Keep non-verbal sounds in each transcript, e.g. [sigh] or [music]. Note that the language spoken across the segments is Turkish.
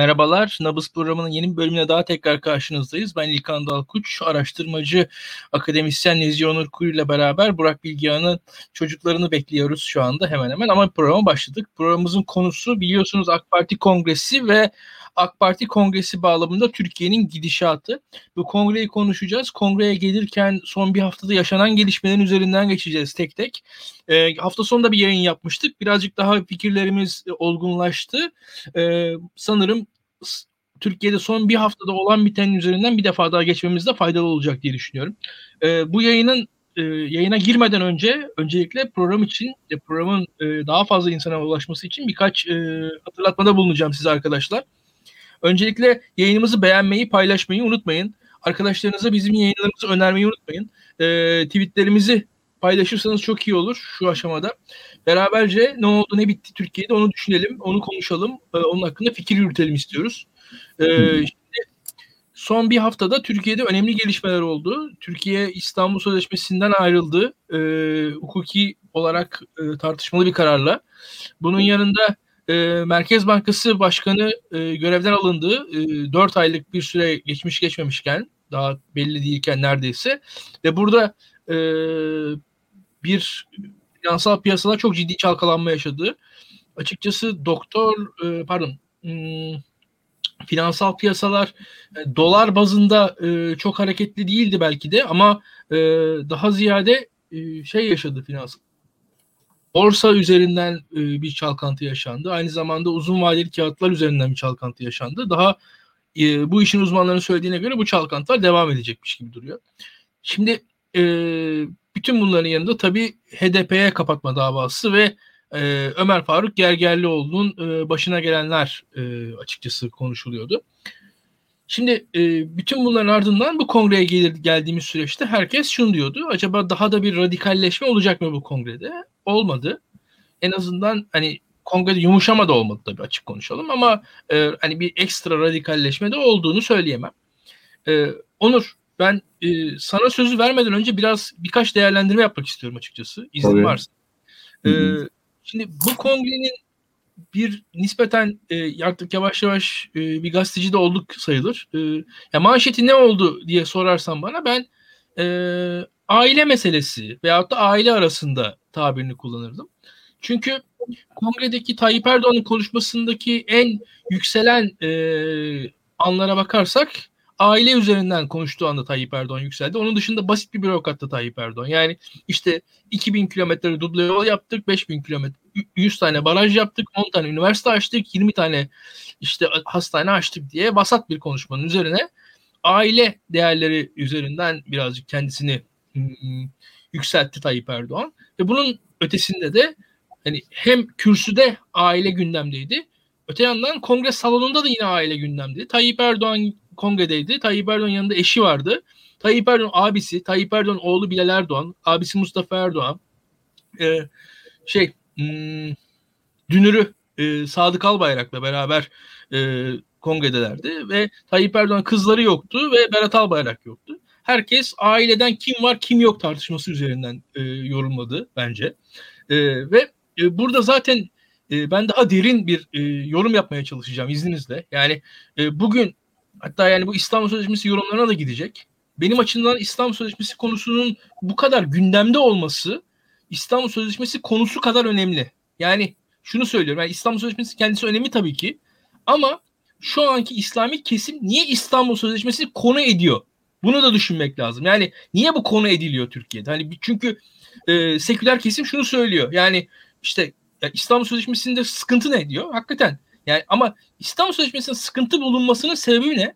Merhabalar, Nabız programının yeni bir bölümüne daha tekrar karşınızdayız. Ben İlkan Dalkuç, araştırmacı, akademisyen Nezih Onur Kuru ile beraber Burak Bilgehan'ın çocuklarını bekliyoruz şu anda hemen hemen ama programa başladık. Programımızın konusu biliyorsunuz AK Parti Kongresi ve AK Parti Kongresi bağlamında Türkiye'nin gidişatı. Bu kongreyi konuşacağız. Kongreye gelirken son bir haftada yaşanan gelişmelerin üzerinden geçeceğiz tek tek. E, hafta sonunda bir yayın yapmıştık. Birazcık daha fikirlerimiz olgunlaştı. E, sanırım Türkiye'de son bir haftada olan bitenin üzerinden bir defa daha geçmemizde faydalı olacak diye düşünüyorum. E, bu yayının e, yayına girmeden önce öncelikle program için e, programın e, daha fazla insana ulaşması için birkaç e, hatırlatmada bulunacağım size arkadaşlar. Öncelikle yayınımızı beğenmeyi, paylaşmayı unutmayın. Arkadaşlarınıza bizim yayınlarımızı önermeyi unutmayın. E, tweetlerimizi paylaşırsanız çok iyi olur şu aşamada. Beraberce ne oldu ne bitti Türkiye'de onu düşünelim, onu konuşalım, e, onun hakkında fikir yürütelim istiyoruz. E, şimdi son bir haftada Türkiye'de önemli gelişmeler oldu. Türkiye İstanbul Sözleşmesi'nden ayrıldı. E, hukuki olarak e, tartışmalı bir kararla. Bunun yanında e, Merkez Bankası Başkanı e, görevden alındı. E, 4 aylık bir süre geçmiş geçmemişken daha belli değilken neredeyse ve burada e, bir finansal piyasalar çok ciddi çalkalanma yaşadı. Açıkçası doktor e, pardon hmm, finansal piyasalar e, dolar bazında e, çok hareketli değildi belki de ama e, daha ziyade e, şey yaşadı finansal borsa üzerinden e, bir çalkantı yaşandı. Aynı zamanda uzun vadeli kağıtlar üzerinden bir çalkantı yaşandı. Daha e, bu işin uzmanlarının söylediğine göre bu çalkantılar devam edecekmiş gibi duruyor. Şimdi e, bütün bunların yanında tabii HDP'ye kapatma davası ve e, Ömer Faruk Gergerlioğlu'nun e, başına gelenler e, açıkçası konuşuluyordu. Şimdi e, bütün bunların ardından bu kongreye gelir, geldiğimiz süreçte herkes şunu diyordu. Acaba daha da bir radikalleşme olacak mı bu kongrede? Olmadı. En azından hani kongrede yumuşama da olmadı tabii açık konuşalım ama e, hani bir ekstra radikalleşme de olduğunu söyleyemem. E, Onur ben e, sana sözü vermeden önce biraz birkaç değerlendirme yapmak istiyorum açıkçası. İzin tabii. varsa. E, şimdi bu kongrenin bir nispeten e, artık yavaş yavaş e, bir gazeteci de olduk sayılır. E, ya manşeti ne oldu diye sorarsan bana ben e, aile meselesi veyahut da aile arasında tabirini kullanırdım. Çünkü kongredeki Tayyip Erdoğan'ın konuşmasındaki en yükselen e, anlara bakarsak aile üzerinden konuştuğu anda Tayyip Erdoğan yükseldi. Onun dışında basit bir bürokrattı Tayyip Erdoğan. Yani işte 2000 kilometre duble yol yaptık, 5000 kilometre 100 tane baraj yaptık, 10 tane üniversite açtık, 20 tane işte hastane açtık diye basat bir konuşmanın üzerine aile değerleri üzerinden birazcık kendisini yükseltti Tayyip Erdoğan. Ve bunun ötesinde de hani hem kürsüde aile gündemdeydi. Öte yandan kongre salonunda da yine aile gündemdeydi. Tayyip Erdoğan kongredeydi. Tayyip Erdoğan yanında eşi vardı. Tayyip Erdoğan abisi, Tayyip Erdoğan oğlu Bilal Erdoğan, abisi Mustafa Erdoğan, e, şey hmm, dünürü e, Sadık Albayrak'la beraber e, kongredelerdi ve Tayyip Erdoğan kızları yoktu ve Berat Albayrak yoktu. Herkes aileden kim var kim yok tartışması üzerinden e, yorumladı bence. E, ve e, burada zaten e, ben daha derin bir e, yorum yapmaya çalışacağım izninizle. Yani e, bugün hatta yani bu İstanbul Sözleşmesi yorumlarına da gidecek. Benim açımdan İstanbul Sözleşmesi konusunun bu kadar gündemde olması İstanbul Sözleşmesi konusu kadar önemli. Yani şunu söylüyorum. Yani İstanbul Sözleşmesi kendisi önemli tabii ki. Ama şu anki İslami kesim niye İstanbul Sözleşmesi konu ediyor? Bunu da düşünmek lazım. Yani niye bu konu ediliyor Türkiye'de? Hani çünkü e, seküler kesim şunu söylüyor. Yani işte ya İstanbul Sözleşmesi'nde sıkıntı ne diyor? Hakikaten. Yani ama İstanbul Sözleşmesi'nin sıkıntı bulunmasının sebebi ne?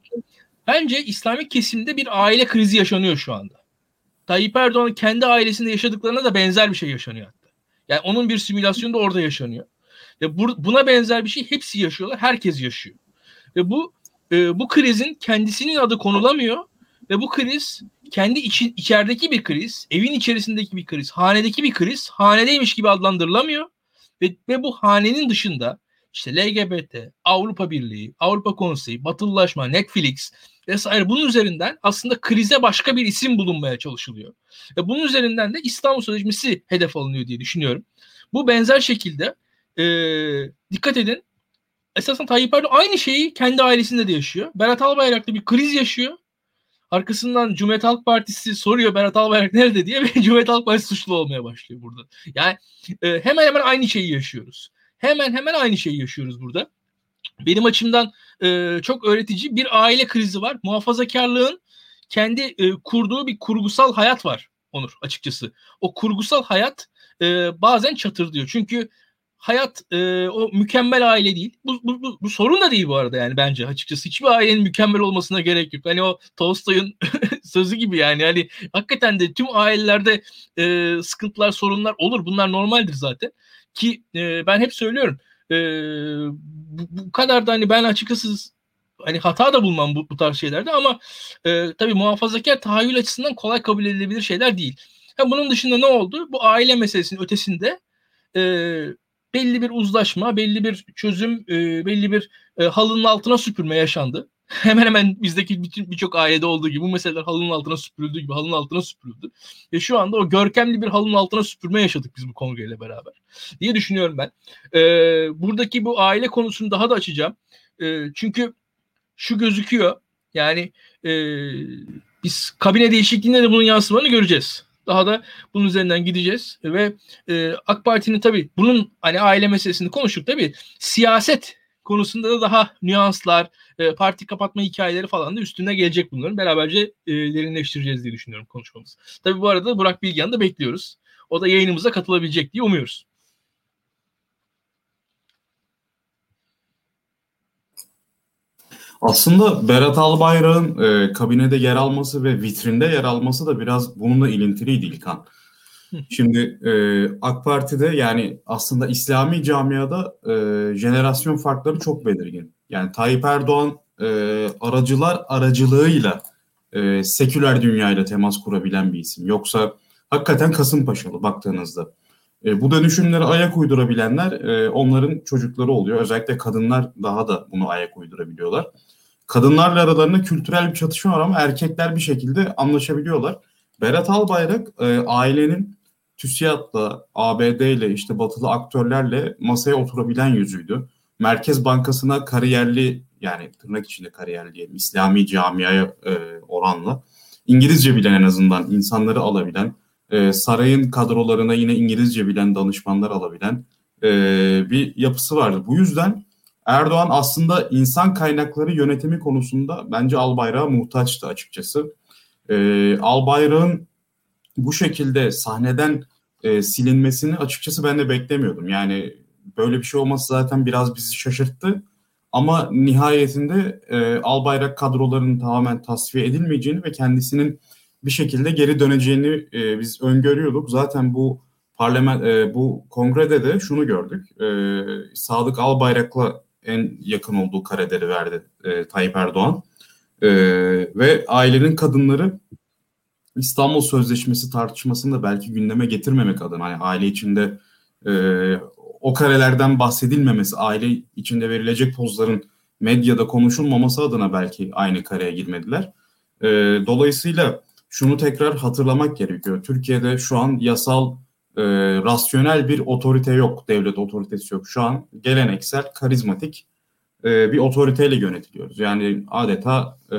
Bence İslami kesimde bir aile krizi yaşanıyor şu anda. Tayyip Erdoğan'ın kendi ailesinde yaşadıklarına da benzer bir şey yaşanıyor hatta. Yani onun bir simülasyonu da orada yaşanıyor. Ve buna benzer bir şey hepsi yaşıyorlar. Herkes yaşıyor. Ve bu e, bu krizin kendisinin adı konulamıyor ve bu kriz kendi için içerideki bir kriz, evin içerisindeki bir kriz, hanedeki bir kriz, hanedeymiş gibi adlandırılamıyor ve, ve bu hanenin dışında işte LGBT, Avrupa Birliği, Avrupa Konseyi, Batılılaşma, Netflix vesaire bunun üzerinden aslında krize başka bir isim bulunmaya çalışılıyor. Ve bunun üzerinden de İstanbul Sözleşmesi hedef alınıyor diye düşünüyorum. Bu benzer şekilde e, dikkat edin esasen Tayyip Erdoğan aynı şeyi kendi ailesinde de yaşıyor. Berat Albayrak'ta bir kriz yaşıyor. Arkasından Cumhuriyet Halk Partisi soruyor Berat Albayrak nerede diye [laughs] ve Cumhuriyet Halk Partisi suçlu olmaya başlıyor burada. Yani e, hemen hemen aynı şeyi yaşıyoruz. Hemen hemen aynı şeyi yaşıyoruz burada. Benim açımdan e, çok öğretici bir aile krizi var. Muhafazakarlığın kendi e, kurduğu bir kurgusal hayat var Onur açıkçası. O kurgusal hayat e, bazen çatır diyor. Çünkü hayat e, o mükemmel aile değil. Bu, bu, bu, bu sorun da değil bu arada yani bence açıkçası. Hiçbir ailenin mükemmel olmasına gerek yok. Hani o Tolstoy'un [laughs] sözü gibi yani. Hani hakikaten de tüm ailelerde e, sıkıntılar, sorunlar olur. Bunlar normaldir zaten. Ki e, ben hep söylüyorum. E, bu, bu kadar da hani ben açıkçası hani hata da bulmam bu, bu tarz şeylerde ama e, tabii muhafazakar tahayyül açısından kolay kabul edilebilir şeyler değil. Ha, bunun dışında ne oldu? Bu aile meselesinin ötesinde e, belli bir uzlaşma, belli bir çözüm, e, belli bir e, halının altına süpürme yaşandı. [laughs] Hemen hemen bizdeki bütün birçok ailede olduğu gibi bu meseleler halının altına süpürüldüğü gibi halının altına süpürüldü. Ve şu anda o görkemli bir halının altına süpürme yaşadık biz bu kongreyle beraber diye düşünüyorum ben. E, buradaki bu aile konusunu daha da açacağım. E, çünkü şu gözüküyor yani e, biz kabine değişikliğinde de bunun yansımalarını göreceğiz. Daha da bunun üzerinden gideceğiz ve e, AK Parti'nin tabii bunun hani aile meselesini konuştuk tabii siyaset konusunda da daha nüanslar, e, parti kapatma hikayeleri falan da üstüne gelecek bunların. Beraberce e, derinleştireceğiz diye düşünüyorum konuşmamız. Tabii bu arada Burak Bilgehan'ı da bekliyoruz. O da yayınımıza katılabilecek diye umuyoruz. Aslında Berat Albayrak'ın e, kabinede yer alması ve vitrinde yer alması da biraz bununla ilintiliydi İlkan. Şimdi e, AK Parti'de yani aslında İslami camiada e, jenerasyon farkları çok belirgin. Yani Tayyip Erdoğan e, aracılar aracılığıyla e, seküler dünyayla temas kurabilen bir isim. Yoksa hakikaten Kasımpaşalı baktığınızda. E, bu dönüşümlere ayak uydurabilenler e, onların çocukları oluyor. Özellikle kadınlar daha da bunu ayak uydurabiliyorlar. Kadınlarla aralarında kültürel bir çatışma var ama erkekler bir şekilde anlaşabiliyorlar. Berat Albayrak e, ailenin TÜSİAD'la, ABD ile işte batılı aktörlerle masaya oturabilen yüzüydü. Merkez Bankası'na kariyerli yani tırnak içinde kariyerli diyelim İslami camiaya e, oranla İngilizce bilen en azından insanları alabilen, e, sarayın kadrolarına yine İngilizce bilen danışmanlar alabilen e, bir yapısı vardı. Bu yüzden Erdoğan aslında insan kaynakları yönetimi konusunda bence Albayrak'a muhtaçtı açıkçası. E, Albayrak'ın bu şekilde sahneden e, silinmesini açıkçası ben de beklemiyordum. Yani böyle bir şey olması zaten biraz bizi şaşırttı. Ama nihayetinde e, Albayrak kadrolarının tamamen tasfiye edilmeyeceğini ve kendisinin bir şekilde geri döneceğini e, biz öngörüyorduk. Zaten bu parlament e, bu kongrede de şunu gördük. E, Sadık Albayrak'la en yakın olduğu kareleri verdi e, Tayyip Erdoğan. E, ve ailenin kadınları İstanbul Sözleşmesi tartışmasını da belki gündeme getirmemek adına hani aile içinde e, o karelerden bahsedilmemesi, aile içinde verilecek pozların medyada konuşulmaması adına belki aynı kareye girmediler. E, dolayısıyla şunu tekrar hatırlamak gerekiyor. Türkiye'de şu an yasal, e, rasyonel bir otorite yok, devlet otoritesi yok. Şu an geleneksel, karizmatik e, bir otoriteyle yönetiliyoruz. Yani adeta e,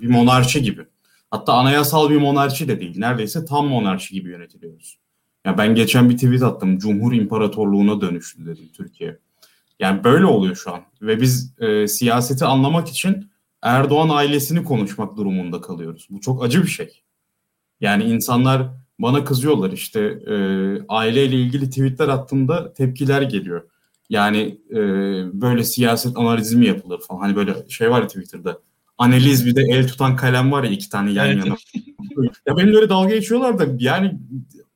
bir monarşi gibi. Hatta anayasal bir monarşi de değil. Neredeyse tam monarşi gibi yönetiliyoruz. Ya ben geçen bir tweet attım. Cumhur İmparatorluğuna dönüştü dedim Türkiye. Yani böyle oluyor şu an. Ve biz e, siyaseti anlamak için Erdoğan ailesini konuşmak durumunda kalıyoruz. Bu çok acı bir şey. Yani insanlar bana kızıyorlar işte e, aileyle ilgili tweetler attığımda tepkiler geliyor. Yani e, böyle siyaset analizi mi yapılır falan. Hani böyle şey var ya Twitter'da analiz bir de el tutan kalem var ya iki tane yan evet. yana. ya benimle öyle dalga geçiyorlar da yani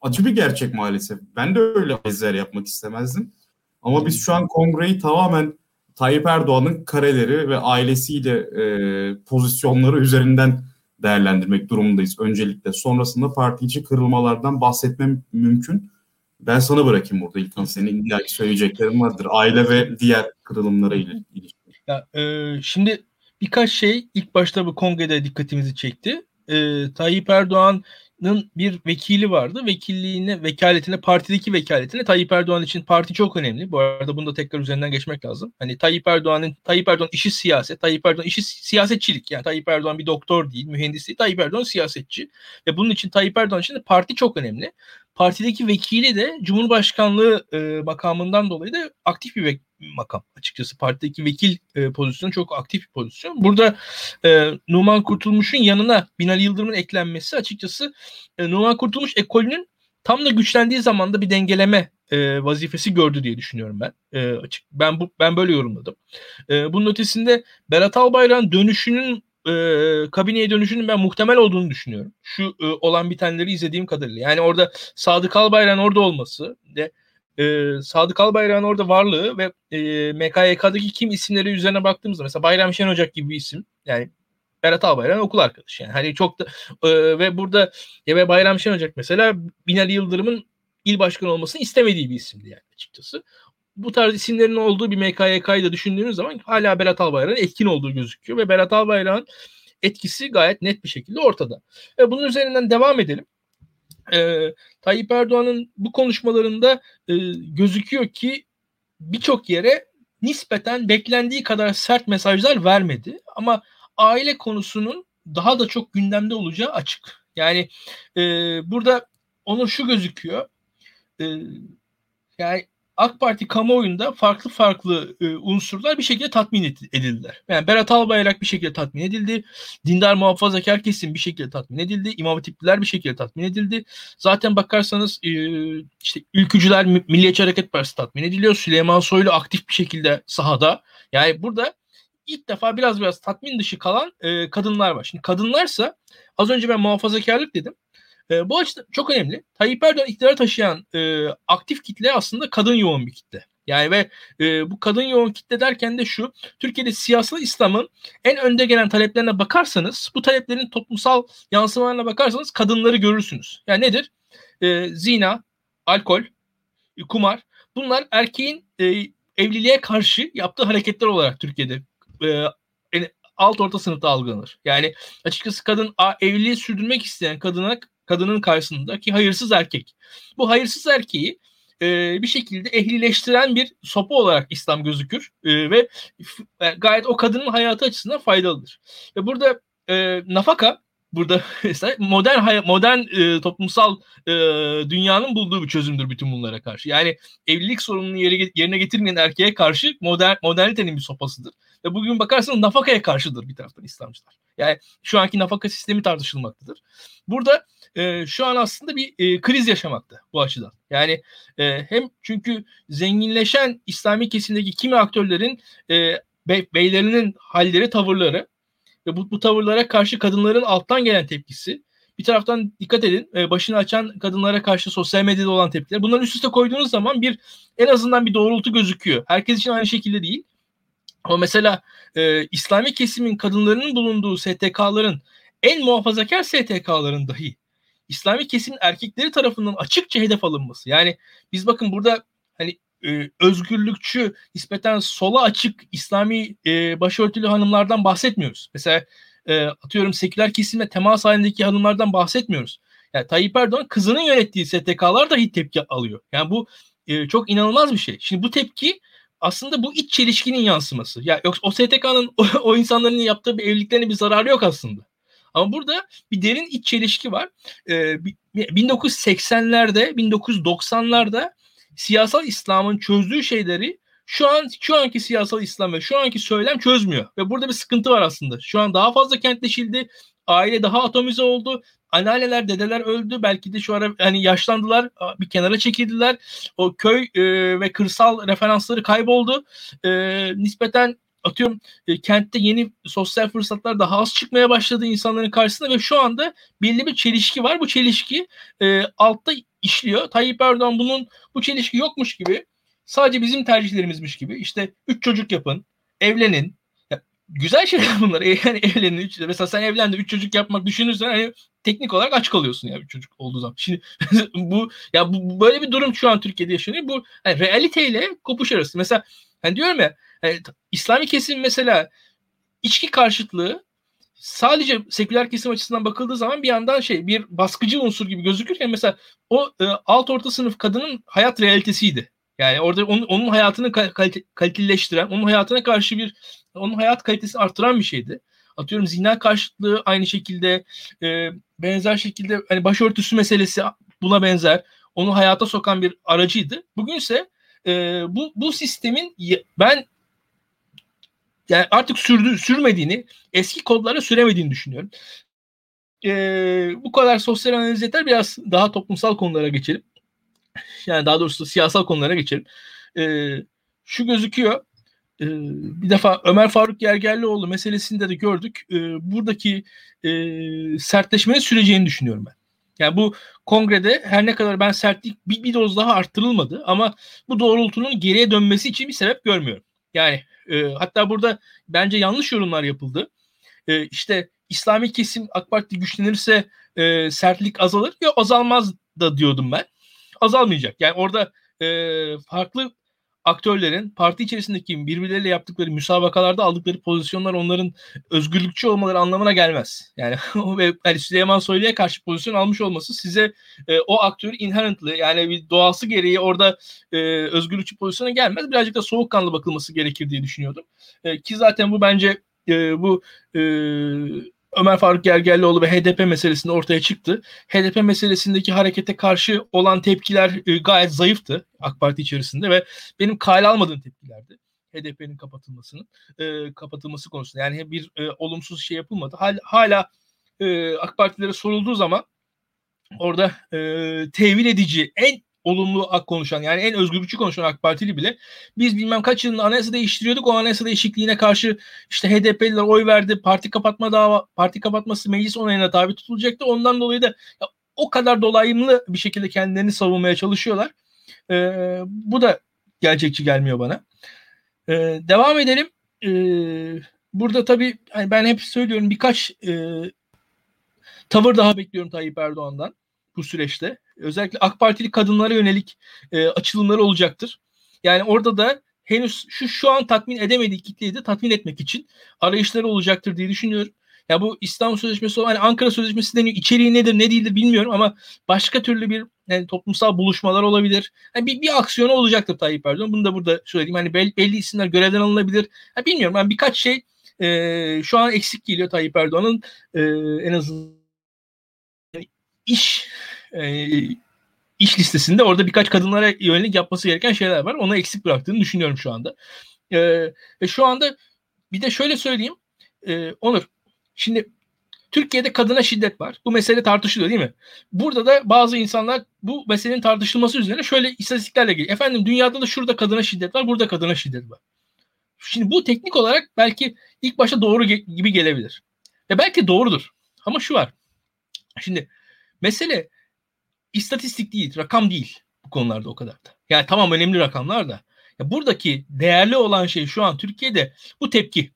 acı bir gerçek maalesef. Ben de öyle analizler yapmak istemezdim. Ama biz şu an kongreyi tamamen Tayyip Erdoğan'ın kareleri ve ailesiyle e, pozisyonları üzerinden değerlendirmek durumundayız öncelikle. Sonrasında parti içi kırılmalardan bahsetmem mümkün. Ben sana bırakayım burada İlkan. Senin illa söyleyeceklerin vardır. Aile ve diğer kırılımlara ilişkin. Ya, e, şimdi birkaç şey ilk başta bu kongrede dikkatimizi çekti. E, Tayyip Erdoğan bir vekili vardı. Vekilliğine, vekaletine, partideki vekaletine Tayyip Erdoğan için parti çok önemli. Bu arada bunu da tekrar üzerinden geçmek lazım. Hani Tayyip Erdoğan'ın Tayyip Erdoğan işi siyaset, Tayyip Erdoğan işi siyasetçilik. Yani Tayyip Erdoğan bir doktor değil, mühendis değil. Tayyip Erdoğan siyasetçi. Ve bunun için Tayyip Erdoğan için de parti çok önemli. Partideki vekili de Cumhurbaşkanlığı e, makamından dolayı da aktif bir makam açıkçası. Partideki vekil e, pozisyonu çok aktif bir pozisyon. Burada e, Numan Kurtulmuş'un yanına Binali Yıldırım'ın eklenmesi açıkçası e, Numan Kurtulmuş ekolünün tam da güçlendiği zamanda bir dengeleme e, vazifesi gördü diye düşünüyorum ben. E, açık ben bu ben böyle yorumladım. E, bunun ötesinde Berat Albayrak'ın dönüşünün e, kabineye dönüşünün ben muhtemel olduğunu düşünüyorum. Şu e, olan bitenleri izlediğim kadarıyla. Yani orada Sadık Albayrak'ın orada olması de e, Sadık Albayrak'ın orada varlığı ve e, MKYK'daki kim isimleri üzerine baktığımızda mesela Bayram Şen Ocak gibi bir isim yani Berat Albayrak'ın okul arkadaşı yani hani çok da e, ve burada ya ve Bayram Şen Ocak mesela Binali Yıldırım'ın il başkanı olmasını istemediği bir isimdi yani açıkçası. Bu tarz isimlerin olduğu bir MKYK'yı da düşündüğünüz zaman hala Berat Albayrak'ın etkin olduğu gözüküyor ve Berat Albayrak'ın etkisi gayet net bir şekilde ortada. Ve bunun üzerinden devam edelim e, Tayyip Erdoğan'ın bu konuşmalarında e, gözüküyor ki birçok yere nispeten beklendiği kadar sert mesajlar vermedi. Ama aile konusunun daha da çok gündemde olacağı açık. Yani e, burada onun şu gözüküyor. E, yani AK Parti kamuoyunda farklı farklı e, unsurlar bir şekilde tatmin edildiler. Yani Berat Albayrak bir şekilde tatmin edildi. Dindar muhafazakar kesim bir şekilde tatmin edildi. İmam Hatipliler bir şekilde tatmin edildi. Zaten bakarsanız e, işte ülkücüler Milliyetçi Hareket Partisi tatmin ediliyor. Süleyman Soylu aktif bir şekilde sahada. Yani burada ilk defa biraz biraz tatmin dışı kalan e, kadınlar var. Şimdi kadınlarsa az önce ben muhafazakarlık dedim. E, bu açıdan çok önemli. Tayyip Erdoğan iktidara taşıyan e, aktif kitle aslında kadın yoğun bir kitle. Yani ve e, bu kadın yoğun kitle derken de şu, Türkiye'de siyasal İslam'ın en önde gelen taleplerine bakarsanız, bu taleplerin toplumsal yansımalarına bakarsanız kadınları görürsünüz. Yani nedir? E, zina, alkol, e, kumar. Bunlar erkeğin e, evliliğe karşı yaptığı hareketler olarak Türkiye'de e, alt orta sınıfta algılanır. Yani açıkçası kadın evliliği sürdürmek isteyen kadına kadının karşısındaki hayırsız erkek. Bu hayırsız erkeği e, bir şekilde ehlileştiren bir sopa olarak İslam gözükür e, ve e, gayet o kadının hayatı açısından faydalıdır. Ve burada e, nafaka burada [laughs] modern modern e, toplumsal e, dünyanın bulduğu bir çözümdür bütün bunlara karşı. Yani evlilik sorununu yere, yerine getirmeyen erkeğe karşı modern modernitenin bir sopasıdır. Ve bugün bakarsanız nafakaya karşıdır bir taraftan İslamcılar. Yani şu anki nafaka sistemi tartışılmaktadır. Burada e, şu an aslında bir e, kriz yaşamakta bu açıdan. Yani e, hem çünkü zenginleşen İslami kesimdeki kimi aktörlerin e, be, beylerinin halleri, tavırları ve bu, bu tavırlara karşı kadınların alttan gelen tepkisi bir taraftan dikkat edin e, başını açan kadınlara karşı sosyal medyada olan tepkiler. Bunları üst üste koyduğunuz zaman bir en azından bir doğrultu gözüküyor. Herkes için aynı şekilde değil. Ama mesela e, İslami kesimin kadınlarının bulunduğu STK'ların en muhafazakar STK'ların dahi İslami kesimin erkekleri tarafından açıkça hedef alınması. Yani biz bakın burada hani e, özgürlükçü, nispeten sola açık İslami e, başörtülü hanımlardan bahsetmiyoruz. Mesela e, atıyorum seküler kesimle temas halindeki hanımlardan bahsetmiyoruz. Yani Tayyip Erdoğan kızının yönettiği STK'lar dahi tepki alıyor. Yani bu e, çok inanılmaz bir şey. Şimdi bu tepki aslında bu iç çelişkinin yansıması. Ya yani yoksa o STK'nın [laughs] o, o insanların yaptığı bir evliliklerine bir zararı yok aslında. Ama burada bir derin iç çelişki var. Ee, 1980'lerde, 1990'larda siyasal İslam'ın çözdüğü şeyleri şu an şu anki siyasal İslam ve şu anki söylem çözmüyor. Ve burada bir sıkıntı var aslında. Şu an daha fazla kentleşildi. Aile daha atomize oldu. Anneanneler, dedeler öldü. Belki de şu ara hani yaşlandılar, bir kenara çekildiler. O köy e, ve kırsal referansları kayboldu. E, nispeten atıyorum e, kentte yeni sosyal fırsatlar daha az çıkmaya başladı insanların karşısında ve şu anda belli bir çelişki var. Bu çelişki e, altta işliyor. Tayyip Erdoğan bunun bu çelişki yokmuş gibi sadece bizim tercihlerimizmiş gibi işte üç çocuk yapın, evlenin. Ya, güzel şeyler [laughs] bunlar. Yani evlenin. Üç, mesela sen evlendi üç çocuk yapmak düşünürsen hani teknik olarak aç kalıyorsun ya bir çocuk olduğu zaman. Şimdi [laughs] bu ya bu, böyle bir durum şu an Türkiye'de yaşanıyor. Bu yani realiteyle kopuş arası. Mesela hani diyorum ya yani, İslami kesim mesela içki karşıtlığı sadece seküler kesim açısından bakıldığı zaman bir yandan şey bir baskıcı unsur gibi gözükürken mesela o e, alt orta sınıf kadının hayat realitesiydi. Yani orada onun, onun hayatını kalite, onun hayatına karşı bir onun hayat kalitesini arttıran bir şeydi. Atıyorum zina karşıtlığı aynı şekilde e, benzer şekilde hani başörtüsü meselesi buna benzer. Onu hayata sokan bir aracıydı. Bugünse e, bu bu sistemin ben yani artık sürdü, sürmediğini, eski kodlara süremediğini düşünüyorum. E, bu kadar sosyal analiz yeter. Biraz daha toplumsal konulara geçelim. Yani daha doğrusu siyasal konulara geçelim. E, şu gözüküyor. E, bir defa Ömer Faruk Gergerlioğlu meselesinde de gördük. E, buradaki e, sertleşmenin süreceğini düşünüyorum ben. Yani bu kongrede her ne kadar ben sertlik bir, bir doz daha arttırılmadı ama bu doğrultunun geriye dönmesi için bir sebep görmüyorum. Yani e, hatta burada bence yanlış yorumlar yapıldı. E, işte İslami kesim AK Parti güçlenirse e, sertlik azalır. Yok azalmaz da diyordum ben. Azalmayacak. Yani orada e, farklı aktörlerin parti içerisindeki birbirleriyle yaptıkları müsabakalarda aldıkları pozisyonlar onların özgürlükçü olmaları anlamına gelmez. Yani [laughs] ve yani Süleyman Soylu'ya karşı pozisyon almış olması size e, o aktör inherently yani bir doğası gereği orada e, özgürlükçü pozisyona gelmez. Birazcık da soğukkanlı bakılması gerekir diye düşünüyordum. E, ki zaten bu bence e, bu e, Ömer Faruk Gergerlioğlu ve HDP meselesinde ortaya çıktı. HDP meselesindeki harekete karşı olan tepkiler e, gayet zayıftı AK Parti içerisinde ve benim kale almadığım tepkilerdi. HDP'nin kapatılmasının e, kapatılması konusunda yani bir e, olumsuz şey yapılmadı. Hala, hala e, AK Partilere sorulduğu zaman orada e, tevil edici en olumlu ak konuşan yani en özgürlükçü konuşan AK Partili bile biz bilmem kaç yılında anayasa değiştiriyorduk o anayasa değişikliğine karşı işte HDP'liler oy verdi parti kapatma dava parti kapatması meclis onayına tabi tutulacaktı ondan dolayı da ya, o kadar dolayımlı bir şekilde kendilerini savunmaya çalışıyorlar. Ee, bu da gerçekçi gelmiyor bana. Ee, devam edelim. Ee, burada tabii hani ben hep söylüyorum birkaç e, tavır daha bekliyorum Tayyip Erdoğan'dan bu süreçte. Özellikle AK Partili kadınlara yönelik e, açılımları olacaktır. Yani orada da henüz şu şu an tatmin edemediği kitleyi de tatmin etmek için arayışları olacaktır diye düşünüyorum. Ya bu İstanbul Sözleşmesi olan hani Ankara Sözleşmesi deniyor. İçeriği nedir ne değildir bilmiyorum ama başka türlü bir yani toplumsal buluşmalar olabilir. Yani bir, bir aksiyonu olacaktır Tayyip Erdoğan. Bunu da burada söyleyeyim. Hani belli, belli isimler görevden alınabilir. Yani bilmiyorum. Yani birkaç şey e, şu an eksik geliyor Tayyip Erdoğan'ın e, en azından iş e, iş listesinde orada birkaç kadınlara yönelik yapması gereken şeyler var. Onu eksik bıraktığını düşünüyorum şu anda. E, ve şu anda bir de şöyle söyleyeyim. E, Onur, şimdi Türkiye'de kadına şiddet var. Bu mesele tartışılıyor değil mi? Burada da bazı insanlar bu meselenin tartışılması üzerine şöyle istatistiklerle geliyor. Efendim dünyada da şurada kadına şiddet var, burada kadına şiddet var. Şimdi bu teknik olarak belki ilk başta doğru gibi gelebilir. Ve belki doğrudur. Ama şu var. Şimdi mesele istatistik değil, rakam değil bu konularda o kadar da. Yani tamam önemli rakamlar da. Ya buradaki değerli olan şey şu an Türkiye'de bu tepki.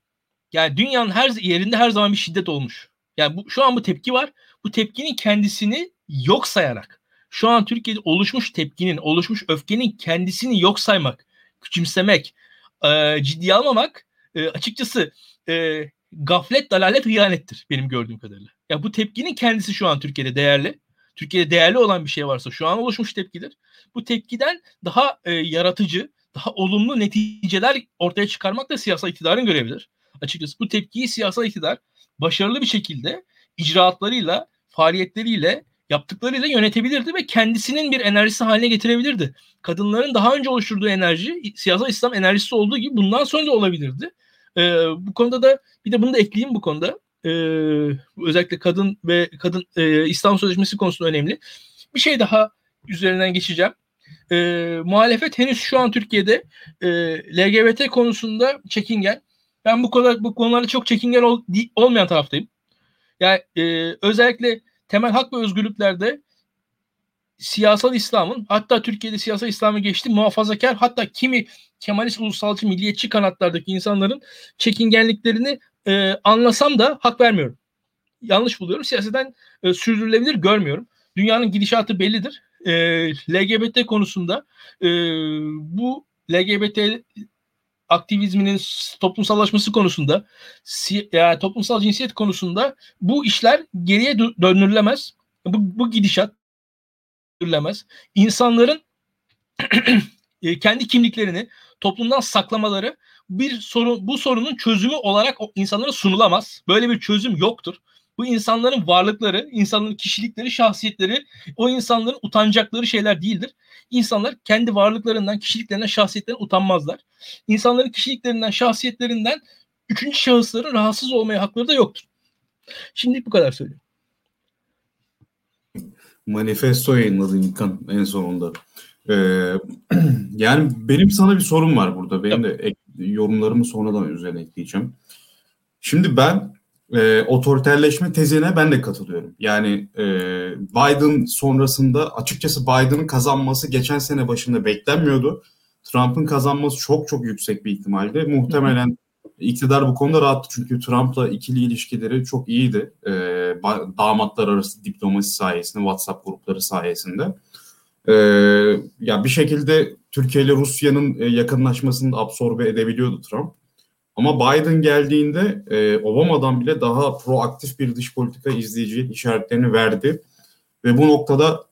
Yani dünyanın her yerinde her zaman bir şiddet olmuş. Yani bu, şu an bu tepki var. Bu tepkinin kendisini yok sayarak şu an Türkiye'de oluşmuş tepkinin, oluşmuş öfkenin kendisini yok saymak, küçümsemek, e, ciddiye almamak e, açıkçası e, gaflet, dalalet, hıyanettir benim gördüğüm kadarıyla. Ya bu tepkinin kendisi şu an Türkiye'de değerli. Türkiye'de değerli olan bir şey varsa şu an oluşmuş tepkidir. Bu tepkiden daha e, yaratıcı, daha olumlu neticeler ortaya çıkarmak da siyasal iktidarın görevidir. Açıkçası bu tepkiyi siyasal iktidar başarılı bir şekilde icraatlarıyla, faaliyetleriyle, yaptıklarıyla yönetebilirdi ve kendisinin bir enerjisi haline getirebilirdi. Kadınların daha önce oluşturduğu enerji, siyasal İslam enerjisi olduğu gibi bundan sonra da olabilirdi. Ee, bu konuda da bir de bunu da ekleyeyim bu konuda e, özellikle kadın ve kadın e, İslam Sözleşmesi konusunda önemli. Bir şey daha üzerinden geçeceğim. E, muhalefet henüz şu an Türkiye'de e, LGBT konusunda çekingen. Ben bu kadar bu konularda çok çekingen ol, olmayan taraftayım. Yani e, özellikle temel hak ve özgürlüklerde siyasal İslam'ın hatta Türkiye'de siyasal İslam'ı geçti muhafazakar hatta kimi Kemalist ulusalcı milliyetçi kanatlardaki insanların çekingenliklerini e, anlasam da hak vermiyorum. Yanlış buluyorum. Siyaseten e, sürdürülebilir görmüyorum. Dünyanın gidişatı bellidir. E, LGBT konusunda e, bu LGBT aktivizminin toplumsallaşması konusunda, yani toplumsal cinsiyet konusunda bu işler geriye döndürülemez. Bu, bu gidişat döndürülemez. İnsanların [clears throat] e, kendi kimliklerini toplumdan saklamaları bir sorun bu sorunun çözümü olarak insanlara sunulamaz. Böyle bir çözüm yoktur. Bu insanların varlıkları, insanların kişilikleri, şahsiyetleri o insanların utanacakları şeyler değildir. İnsanlar kendi varlıklarından, kişiliklerinden, şahsiyetlerinden utanmazlar. İnsanların kişiliklerinden, şahsiyetlerinden üçüncü şahısların rahatsız olmaya hakları da yoktur. Şimdi bu kadar söylüyorum. Manifesto yayınladın İlkan en sonunda. Ee, [clears throat] yani benim sana bir sorum var burada. Benim de ek, yorumlarımı sonradan üzerine ekleyeceğim. Şimdi ben e, otoriterleşme tezine ben de katılıyorum. Yani e, Biden sonrasında açıkçası Biden'ın kazanması geçen sene başında beklenmiyordu. Trump'ın kazanması çok çok yüksek bir ihtimaldi. Muhtemelen iktidar bu konuda rahattı çünkü Trump'la ikili ilişkileri çok iyiydi. E, damatlar arası diplomasi sayesinde, WhatsApp grupları sayesinde. E, ya bir şekilde Türkiye ile Rusya'nın e, yakınlaşmasını absorbe edebiliyordu Trump. Ama Biden geldiğinde e, Obama'dan bile daha proaktif bir dış politika izleyici işaretlerini verdi. Ve bu noktada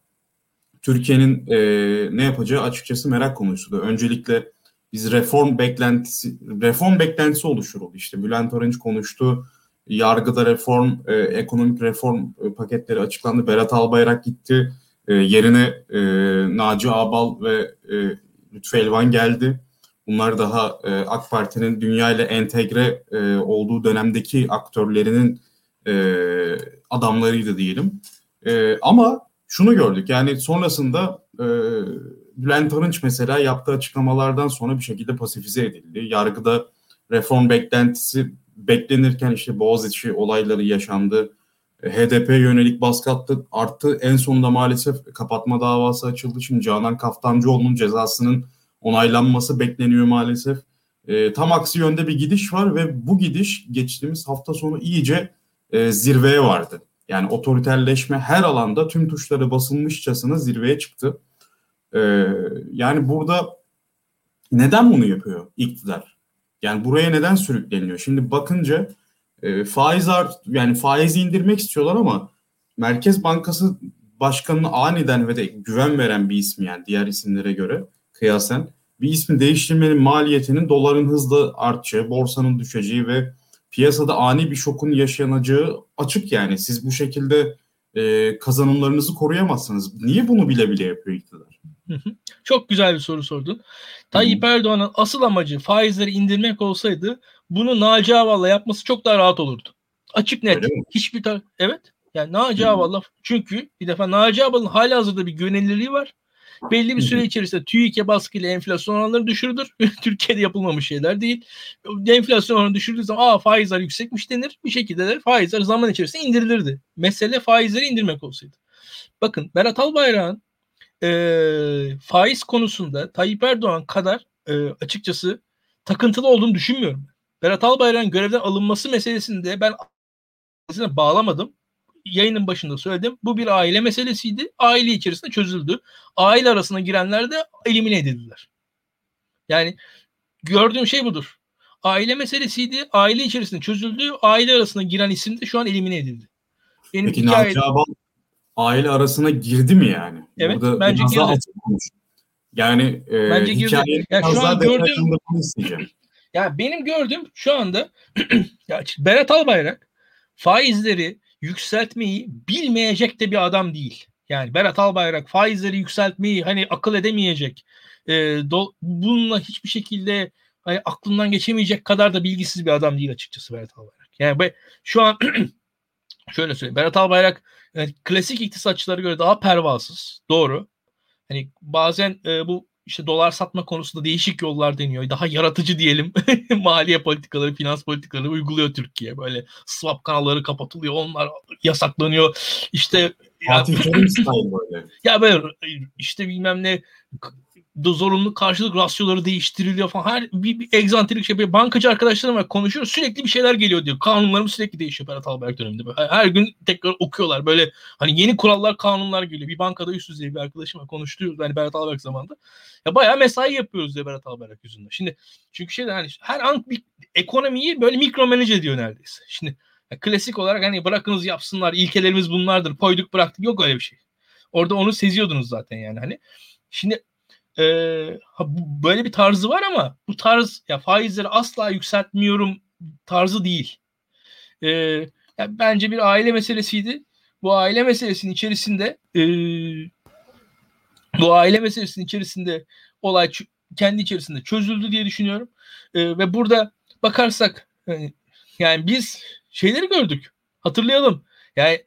Türkiye'nin e, ne yapacağı açıkçası merak konusuydu. Öncelikle biz reform beklentisi reform beklentisi oluşturuldu. İşte Bülent Arınç konuştu. Yargıda reform, e, ekonomik reform e, paketleri açıklandı. Berat Albayrak gitti. E, yerine e, Naci Abal ve e, Lütfü Elvan geldi. Bunlar daha e, AK Parti'nin dünya ile entegre e, olduğu dönemdeki aktörlerinin e, adamlarıydı diyelim. E, ama şunu gördük yani sonrasında e, Bülent Arınç mesela yaptığı açıklamalardan sonra bir şekilde pasifize edildi. Yargıda reform beklentisi beklenirken işte Boğaziçi olayları yaşandı. HDP yönelik baskı attı, arttı. En sonunda maalesef kapatma davası açıldı. Şimdi Canan Kaftancıoğlu'nun cezasının onaylanması bekleniyor maalesef. E, tam aksi yönde bir gidiş var ve bu gidiş geçtiğimiz hafta sonu iyice e, zirveye vardı. Yani otoriterleşme her alanda tüm tuşları basılmışçasına zirveye çıktı. E, yani burada neden bunu yapıyor iktidar? Yani buraya neden sürükleniyor? Şimdi bakınca e, faiz art yani faizi indirmek istiyorlar ama Merkez Bankası Başkanı'na aniden ve de güven veren bir isim yani diğer isimlere göre kıyasen bir ismi değiştirmenin maliyetinin doların hızlı artacağı, borsanın düşeceği ve piyasada ani bir şokun yaşanacağı açık yani. Siz bu şekilde e, kazanımlarınızı koruyamazsınız. Niye bunu bile bile yapıyor iktidar? Çok güzel bir soru sordun. Tayyip Erdoğan'ın asıl amacı faizleri indirmek olsaydı bunu Naci Aval'la yapması çok daha rahat olurdu. Açık net. Hiçbir tar- evet. Yani Naci Aval'la çünkü bir defa Naci Aval'ın hala hazırda bir güvenilirliği var. Belli bir süre içerisinde TÜİK'e baskıyla enflasyon oranları düşürülür. [laughs] Türkiye'de yapılmamış şeyler değil. Enflasyon oranı düşürdüğü zaman aa faizler yüksekmiş denir. Bir şekilde de faizler zaman içerisinde indirilirdi. Mesele faizleri indirmek olsaydı. Bakın Berat Albayrak'ın e, faiz konusunda Tayyip Erdoğan kadar e, açıkçası takıntılı olduğunu düşünmüyorum. Berat Albayrak'ın görevden alınması meselesinde ben bağlamadım yayının başında söyledim. Bu bir aile meselesiydi. Aile içerisinde çözüldü. Aile arasına girenler de elimine edildiler. Yani gördüğüm şey budur. Aile meselesiydi. Aile içerisinde çözüldü. Aile arasına giren isim de şu an elimine edildi. Benim Peki hikaye... Naci Abal aile arasına girdi mi yani? Evet Burada bence girdi. Yani e, bence girdi. Yani şu an gördüğüm ya benim gördüğüm şu anda [clears throat] Berat Albayrak faizleri yükseltmeyi bilmeyecek de bir adam değil. Yani Berat Albayrak faizleri yükseltmeyi hani akıl edemeyecek. E, do, bununla hiçbir şekilde hani aklından geçemeyecek kadar da bilgisiz bir adam değil açıkçası Berat Albayrak. Yani be, şu an [clears throat] şöyle söyleyeyim. Berat Albayrak yani klasik iktisatçılara göre daha pervasız. Doğru. Hani bazen e, bu işte dolar satma konusunda değişik yollar deniyor. Daha yaratıcı diyelim [laughs] maliye politikaları, finans politikaları uyguluyor Türkiye. Böyle swap kanalları kapatılıyor, onlar yasaklanıyor. İşte ya, [laughs] ya böyle işte bilmem ne zorunlu karşılık rasyoları değiştiriliyor falan. Her bir, bir egzantrik şey. Bankacı arkadaşlarım var konuşuyor. Sürekli bir şeyler geliyor diyor. Kanunlarımız sürekli değişiyor Berat Albayrak döneminde. Böyle. Her gün tekrar okuyorlar. Böyle hani yeni kurallar, kanunlar geliyor. Bir bankada üst düzey bir arkadaşımla konuştuyoruz. Yani Berat Albayrak zamanında. Ya bayağı mesai yapıyoruz diye Berat Albayrak yüzünden. Şimdi çünkü şey hani her an bir ekonomiyi böyle mikro manage ediyor neredeyse. Şimdi ya klasik olarak hani bırakınız yapsınlar. ilkelerimiz bunlardır. Koyduk bıraktık. Yok öyle bir şey. Orada onu seziyordunuz zaten yani hani. Şimdi e, böyle bir tarzı var ama bu tarz ya faizleri asla yükseltmiyorum tarzı değil. E, ya bence bir aile meselesiydi. Bu aile meselesinin içerisinde e, bu aile meselesinin içerisinde olay kendi içerisinde çözüldü diye düşünüyorum. E, ve burada bakarsak yani, yani biz şeyleri gördük. Hatırlayalım. Yani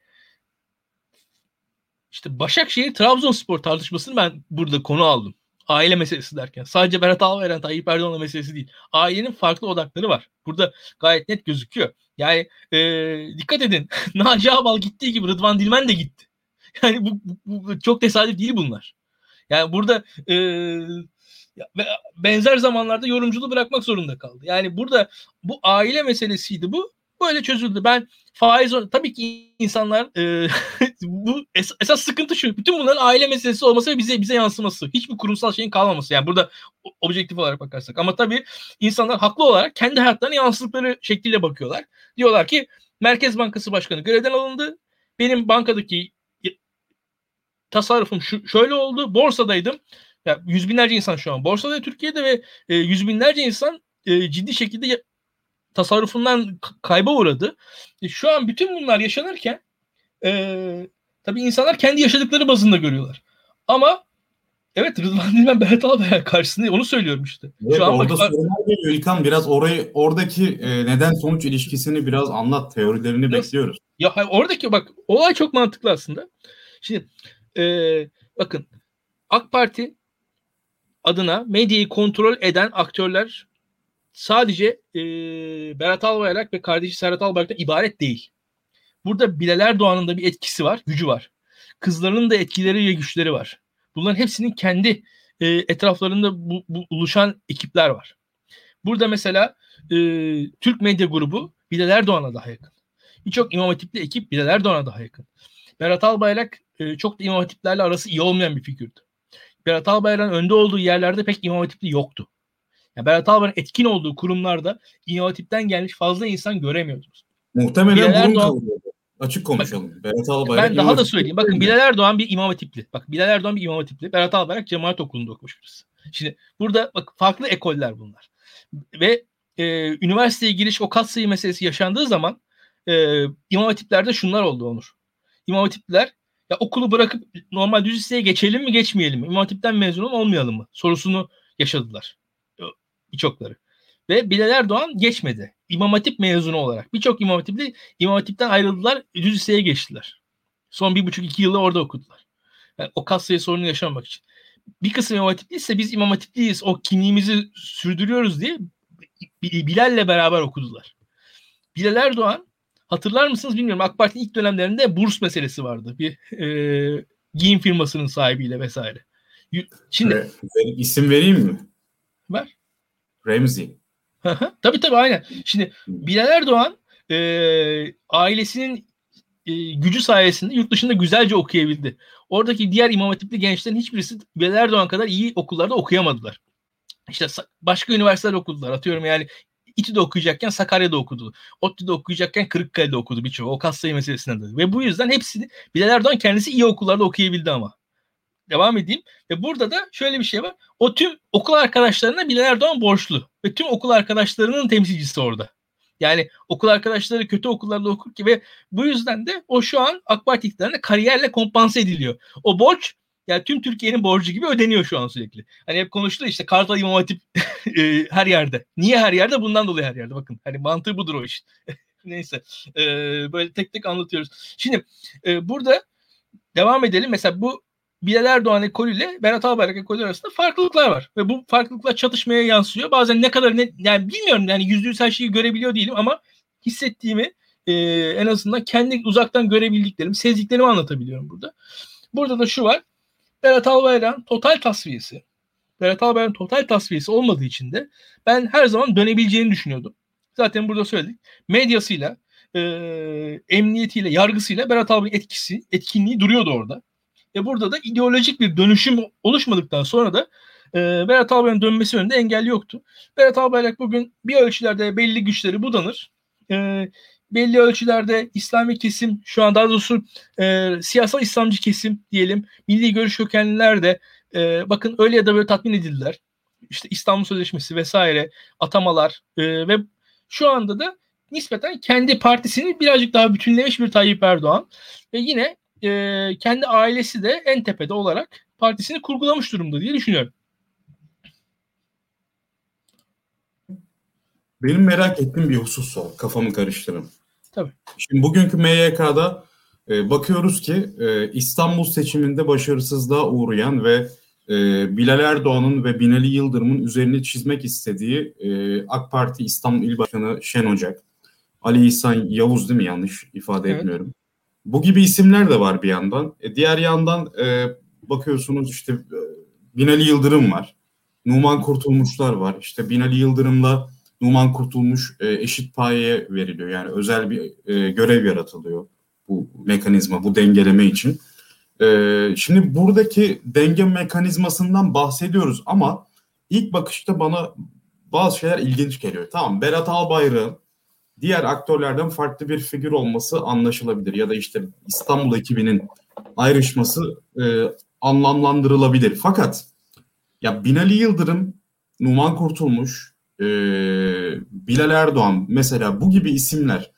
işte Başakşehir Trabzonspor tartışmasını ben burada konu aldım. Aile meselesi derken. Sadece Berat Albayrak, Tayyip Erdoğan'la meselesi değil. Ailenin farklı odakları var. Burada gayet net gözüküyor. Yani e, dikkat edin. [laughs] Naci Abal gittiği gibi Rıdvan Dilmen de gitti. [laughs] Yani bu, bu, bu çok tesadüf değil bunlar. Yani burada e, benzer zamanlarda yorumculuğu bırakmak zorunda kaldı. Yani burada bu aile meselesiydi bu. Böyle çözüldü. Ben faiz tabii ki insanlar e, [laughs] bu es, esas sıkıntı şu. Bütün bunların aile meselesi olması ve bize bize yansıması. Hiçbir kurumsal şeyin kalmaması. Yani burada objektif olarak bakarsak. Ama tabii insanlar haklı olarak kendi hayatlarına yansıdıkları şekliyle bakıyorlar. Diyorlar ki Merkez Bankası Başkanı görevden alındı. Benim bankadaki tasarrufum şu, şöyle oldu. Borsadaydım. Ya yüz binlerce insan şu an borsada Türkiye'de ve e, yüz binlerce insan e, ciddi şekilde tasarrufundan kayba uğradı. E, şu an bütün bunlar yaşanırken e, tabii insanlar kendi yaşadıkları bazında görüyorlar. Ama evet Rıdvan Dilmen Berat Albayrak karşısında onu söylüyorum işte. Evet, şu an orada bak, sorular geliyor İlkan biraz orayı oradaki e, neden sonuç ilişkisini biraz anlat teorilerini Nasıl? bekliyoruz. Ya oradaki bak olay çok mantıklı aslında. Şimdi e, bakın AK Parti adına medyayı kontrol eden aktörler sadece e, Berat Albayrak ve kardeşi Serhat Albayrak'tan ibaret değil. Burada Bilal Erdoğan'ın da bir etkisi var, gücü var. Kızlarının da etkileri ve güçleri var. Bunların hepsinin kendi e, etraflarında bu, bu oluşan ekipler var. Burada mesela e, Türk Medya Grubu Bilal Erdoğan'a daha yakın. Birçok İmam Hatipli ekip Bilal Erdoğan'a daha yakın. Berat Albayrak e, çok da İmam Hatiplerle arası iyi olmayan bir figürdü. Berat Albayrak'ın önde olduğu yerlerde pek İmam Hatipli yoktu. Yani Berat Albayrak'ın etkin olduğu kurumlarda İmam Hatip'ten gelmiş fazla insan göremiyordunuz. Muhtemelen Bilal Erdoğan, Açık konuşalım. Bak, Berat Albayrak ben daha da söyleyeyim. Bakın Bilal Erdoğan bir İmam Hatipli. Bak Bilal Erdoğan bir İmam Hatipli. Berat Albayrak Cemaat Okulu'nda okumuş birisi. Şimdi burada bak farklı ekoller bunlar. Ve e, üniversiteye giriş o katsayı meselesi yaşandığı zaman e, İmam Hatipler'de şunlar oldu Onur. İmam Hatipler ya okulu bırakıp normal düz liseye geçelim mi geçmeyelim mi? İmam Hatip'ten mezun olmayalım mı? Sorusunu yaşadılar birçokları. Ve Bilal Erdoğan geçmedi. İmam Hatip mezunu olarak. Birçok İmam Hatipli İmam Hatip'ten ayrıldılar. Düz liseye geçtiler. Son bir buçuk iki yılda orada okudular. Yani o kas sayı sorunu yaşamak için. Bir kısım İmam Hatipli ise biz İmam Hatipliyiz. O kimliğimizi sürdürüyoruz diye Bilal'le beraber okudular. Bilal Erdoğan hatırlar mısınız bilmiyorum. AK Parti'nin ilk dönemlerinde burs meselesi vardı. Bir e, giyim firmasının sahibiyle vesaire. Şimdi Ve, isim vereyim mi? Ver. Remzi. tabii tabii aynen. Şimdi Bilal Erdoğan e, ailesinin e, gücü sayesinde yurt dışında güzelce okuyabildi. Oradaki diğer imam hatipli gençlerin hiçbirisi Bilal Erdoğan kadar iyi okullarda okuyamadılar. İşte başka üniversiteler okudular. Atıyorum yani İTÜ'de okuyacakken Sakarya'da okudu. ODTÜ'de okuyacakken Kırıkkale'de okudu birçoğu. O kas sayı meselesinden de. Ve bu yüzden hepsini Bilal Erdoğan kendisi iyi okullarda okuyabildi ama devam edeyim. Ve burada da şöyle bir şey var. O tüm okul arkadaşlarına Bilal Erdoğan borçlu. Ve tüm okul arkadaşlarının temsilcisi orada. Yani okul arkadaşları kötü okullarda okur ki ve bu yüzden de o şu an AK Parti kariyerle kompanse ediliyor. O borç yani tüm Türkiye'nin borcu gibi ödeniyor şu an sürekli. Hani hep konuştu işte Kartal İmam Hatip [laughs] e, her yerde. Niye her yerde? Bundan dolayı her yerde. Bakın hani mantığı budur o iş. [laughs] Neyse. E, böyle tek tek anlatıyoruz. Şimdi e, burada devam edelim. Mesela bu Bilal Erdoğan ekolü Berat Albayrak ekolü arasında farklılıklar var. Ve bu farklılıklar çatışmaya yansıyor. Bazen ne kadar ne, yani bilmiyorum yani yüzde yüz her şeyi görebiliyor değilim ama hissettiğimi e, en azından kendi uzaktan görebildiklerimi, sezdiklerimi anlatabiliyorum burada. Burada da şu var. Berat Albayrak'ın total tasfiyesi. Berat Albayrak'ın total tasfiyesi olmadığı için de ben her zaman dönebileceğini düşünüyordum. Zaten burada söyledik. Medyasıyla, e, emniyetiyle, yargısıyla Berat Albayrak etkisi, etkinliği duruyordu orada. Ve burada da ideolojik bir dönüşüm oluşmadıktan sonra da e, Berat Albayrak'ın dönmesi önünde engel yoktu. Berat Albayrak bugün bir ölçülerde belli güçleri budanır. E, belli ölçülerde İslami kesim şu an daha doğrusu e, siyasal İslamcı kesim diyelim milli görüş kökenliler de e, bakın öyle ya da böyle tatmin edildiler. İşte İstanbul Sözleşmesi vesaire atamalar e, ve şu anda da nispeten kendi partisini birazcık daha bütünlemiş bir Tayyip Erdoğan ve yine e, kendi ailesi de en tepede olarak partisini kurgulamış durumda diye düşünüyorum. Benim merak ettiğim bir husus var. Kafamı karıştırın. Tabii. Şimdi bugünkü MYK'da e, bakıyoruz ki e, İstanbul seçiminde başarısızlığa uğrayan ve e, Bilal Erdoğan'ın ve Binali Yıldırım'ın üzerine çizmek istediği e, AK Parti İstanbul İl Başkanı Şen Ocak, Ali İhsan Yavuz değil mi yanlış ifade evet. etmiyorum. Bu gibi isimler de var bir yandan. E, diğer yandan e, bakıyorsunuz işte e, Binali Yıldırım var. Numan Kurtulmuşlar var. İşte Binali Yıldırım'la Numan Kurtulmuş e, eşit payeye veriliyor. Yani özel bir e, görev yaratılıyor bu mekanizma, bu dengeleme için. E, şimdi buradaki denge mekanizmasından bahsediyoruz ama ilk bakışta bana bazı şeyler ilginç geliyor. Tamam Berat Albayrak'ın diğer aktörlerden farklı bir figür olması anlaşılabilir. Ya da işte İstanbul ekibinin ayrışması e, anlamlandırılabilir. Fakat ya Binali Yıldırım, Numan Kurtulmuş, e, Bilal Erdoğan mesela bu gibi isimler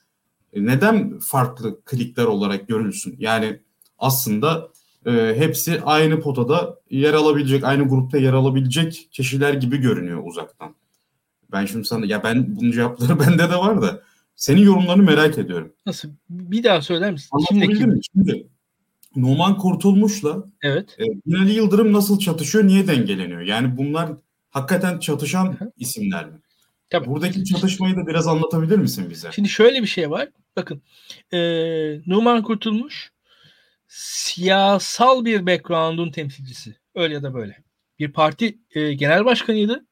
neden farklı klikler olarak görülsün? Yani aslında e, hepsi aynı potada yer alabilecek, aynı grupta yer alabilecek kişiler gibi görünüyor uzaktan. Ben şimdi sana ya ben bunun cevapları [laughs] bende de var da senin yorumlarını merak ediyorum. Nasıl? Bir daha söyler misin? Anlatabildim mi? Şimdi Numan Kurtulmuş'la evet. e, Binali Yıldırım nasıl çatışıyor, niye dengeleniyor? Yani bunlar hakikaten çatışan Hı-hı. isimler mi? Tabii. Buradaki çatışmayı da biraz anlatabilir misin bize? Şimdi şöyle bir şey var. Bakın e, Numan Kurtulmuş siyasal bir background'un temsilcisi. Öyle ya da böyle. Bir parti e, genel başkanıydı.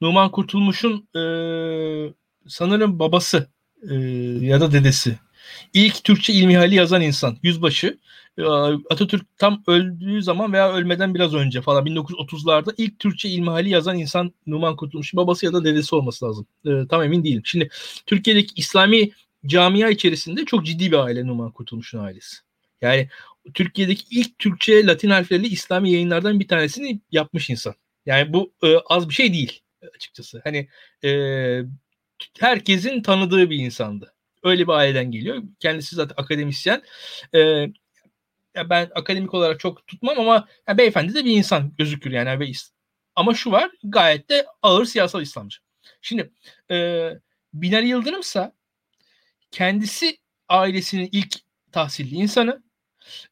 Numan Kurtulmuş'un e, sanırım babası e, ya da dedesi. İlk Türkçe ilmihali yazan insan. Yüzbaşı. E, Atatürk tam öldüğü zaman veya ölmeden biraz önce falan 1930'larda ilk Türkçe ilmihali yazan insan Numan Kurtulmuş. Babası ya da dedesi olması lazım. E, tam emin değilim. Şimdi Türkiye'deki İslami camia içerisinde çok ciddi bir aile Numan Kurtulmuş'un ailesi. Yani Türkiye'deki ilk Türkçe Latin harflerle İslami yayınlardan bir tanesini yapmış insan. Yani bu e, az bir şey değil açıkçası. Hani e, herkesin tanıdığı bir insandı. Öyle bir aileden geliyor. Kendisi zaten akademisyen. E, ya ben akademik olarak çok tutmam ama yani beyefendi de bir insan gözükür yani. Ama şu var gayet de ağır siyasal İslamcı. Şimdi e, Binali Yıldırımsa kendisi ailesinin ilk tahsilli insanı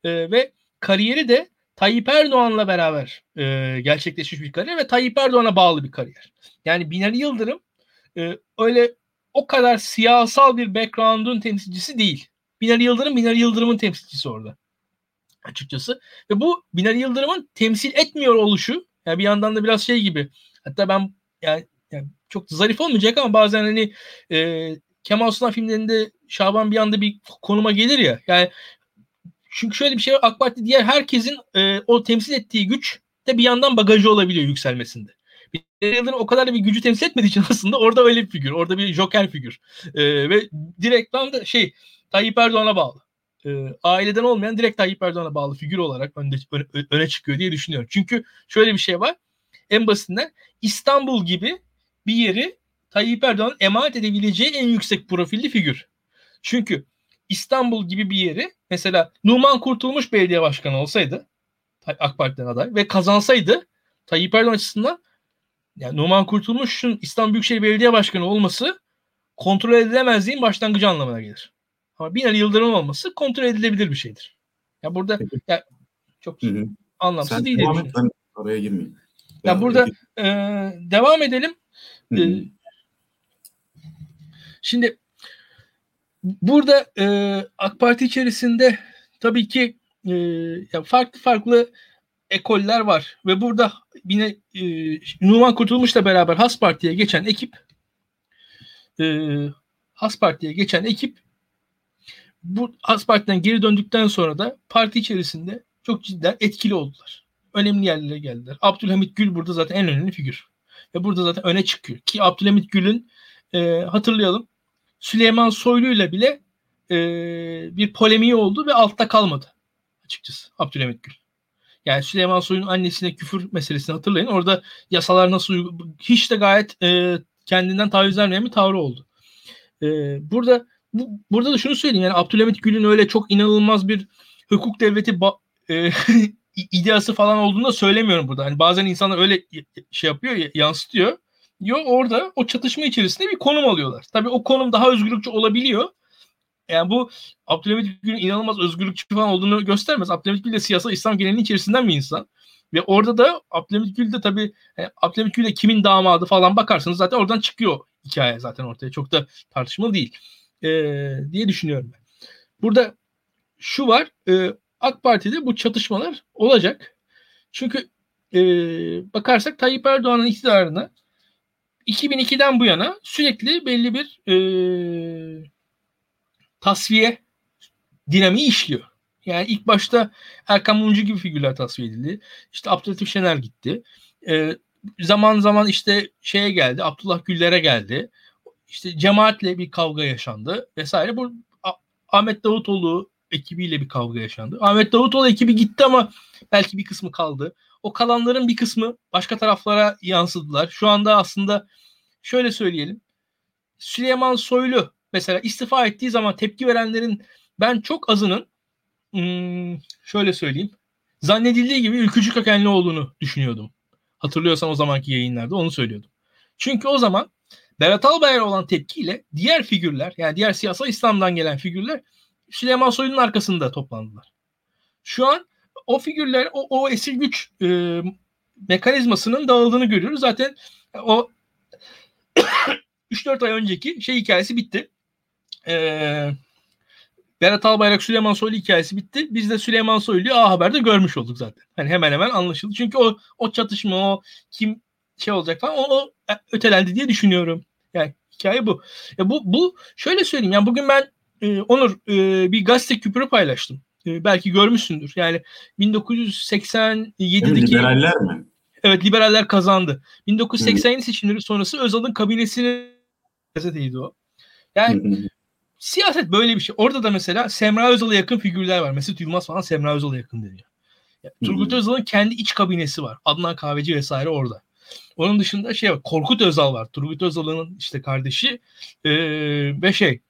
e, ve kariyeri de Tayyip Erdoğan'la beraber e, gerçekleşmiş bir kariyer ve Tayyip Erdoğan'a bağlı bir kariyer. Yani Binali Yıldırım e, öyle o kadar siyasal bir background'un temsilcisi değil. Binali Yıldırım, Binali Yıldırım'ın temsilcisi orada. Açıkçası. Ve bu Binali Yıldırım'ın temsil etmiyor oluşu yani bir yandan da biraz şey gibi. Hatta ben yani, yani çok zarif olmayacak ama bazen hani e, Kemal Sunal filmlerinde Şaban bir anda bir konuma gelir ya. Yani çünkü şöyle bir şey var. AK Parti diğer herkesin e, o temsil ettiği güç de bir yandan bagajı olabiliyor yükselmesinde. Yıldırım o kadar da bir gücü temsil etmediği için [laughs] aslında orada öyle bir figür. Orada bir joker figür. E, ve direktman da şey Tayyip Erdoğan'a bağlı. E, aileden olmayan direkt Tayyip Erdoğan'a bağlı figür olarak önde, öne, öne çıkıyor diye düşünüyorum. Çünkü şöyle bir şey var. En basitinden İstanbul gibi bir yeri Tayyip Erdoğan emanet edebileceği en yüksek profilli figür. Çünkü İstanbul gibi bir yeri mesela Numan Kurtulmuş belediye başkanı olsaydı AK Parti'den aday ve kazansaydı Tayyip Erdoğan açısından yani Numan Kurtulmuş'un İstanbul Büyükşehir Belediye Başkanı olması kontrol edilemezliğin başlangıcı anlamına gelir. Ama Binali Yıldırım olması kontrol edilebilir bir şeydir. Ya burada ya, çok hı hı. anlamsız Sen değil. Devam et, ben araya girmeyeyim. Ya yani burada e, devam edelim. Hı hı. E, şimdi burada e, AK Parti içerisinde tabii ki e, ya farklı farklı ekoller var ve burada yine e, Numan Kurtulmuş'la beraber Has Parti'ye geçen ekip e, Has Parti'ye geçen ekip bu Has Parti'den geri döndükten sonra da parti içerisinde çok cidden etkili oldular. Önemli yerlere geldiler. Abdülhamit Gül burada zaten en önemli figür. Ve burada zaten öne çıkıyor. Ki Abdülhamit Gül'ün e, hatırlayalım Süleyman Soylu ile bile e, bir polemiği oldu ve altta kalmadı açıkçası Abdülhamit Gül. Yani Süleyman Soylu'nun annesine küfür meselesini hatırlayın. Orada yasalar nasıl hiç de gayet e, kendinden taviz vermeyen bir tavrı oldu. E, burada bu, burada da şunu söyleyeyim yani Abdülhamit Gül'ün öyle çok inanılmaz bir hukuk devleti ba- e, [laughs] ideası falan olduğunu da söylemiyorum burada. Hani bazen insanlar öyle şey yapıyor, yansıtıyor. Yo orada o çatışma içerisinde bir konum alıyorlar. Tabii o konum daha özgürlükçü olabiliyor. Yani bu Abdülhamit Gül'ün inanılmaz özgürlükçü falan olduğunu göstermez. Abdülhamit Gül de siyasal İslam geleneğinin içerisinden bir insan. Ve orada da Abdülhamit Gül de tabii yani Abdülhamit Gül de kimin damadı falan bakarsanız zaten oradan çıkıyor hikaye zaten ortaya. Çok da tartışmalı değil e, diye düşünüyorum ben. Burada şu var e, AK Parti'de bu çatışmalar olacak. Çünkü e, bakarsak Tayyip Erdoğan'ın iktidarına 2002'den bu yana sürekli belli bir e, tasfiye dinamiği işliyor. Yani ilk başta Erkan Mumcu gibi figürler tasfiye edildi. İşte Abdülhatif Şener gitti. E, zaman zaman işte şeye geldi, Abdullah Güller'e geldi. İşte cemaatle bir kavga yaşandı vesaire. Bu Ahmet Davutoğlu ekibiyle bir kavga yaşandı. Ahmet Davutoğlu ekibi gitti ama belki bir kısmı kaldı. O kalanların bir kısmı başka taraflara yansıdılar. Şu anda aslında şöyle söyleyelim. Süleyman Soylu mesela istifa ettiği zaman tepki verenlerin ben çok azının hmm, şöyle söyleyeyim zannedildiği gibi ülkücü kökenli olduğunu düşünüyordum. Hatırlıyorsan o zamanki yayınlarda onu söylüyordum. Çünkü o zaman Berat Albayrak'a olan tepkiyle diğer figürler yani diğer siyasal İslam'dan gelen figürler Süleyman Soylu'nun arkasında toplandılar. Şu an o figürler o, o esir güç e, mekanizmasının dağıldığını görüyoruz. Zaten o [coughs] 3-4 ay önceki şey hikayesi bitti. Ee, Berat Albayrak Süleyman Soylu hikayesi bitti. Biz de Süleyman Soylu'yu A Haber'de görmüş olduk zaten. Hani hemen hemen anlaşıldı. Çünkü o o çatışma o kim şey olacak falan o, o ötelendi diye düşünüyorum. Yani hikaye bu. Ya bu bu şöyle söyleyeyim. Yani bugün ben e, Onur e, bir gazete küpürü paylaştım. E, belki görmüşsündür. Yani 1987'deki liberaller mi? Evet liberaller kazandı. 1987 seçimleri sonrası Özal'ın kabinesinin gazeteydi o. Yani siyaset böyle bir şey. Orada da mesela Semra Özal'a yakın figürler var. Mesut Yılmaz falan Semra Özal'a yakın deniyor. Yani, Turgut Özal'ın kendi iç kabinesi var. Adnan Kahveci vesaire orada. Onun dışında şey var. Korkut Özal var. Turgut Özal'ın işte kardeşi ee, ve şey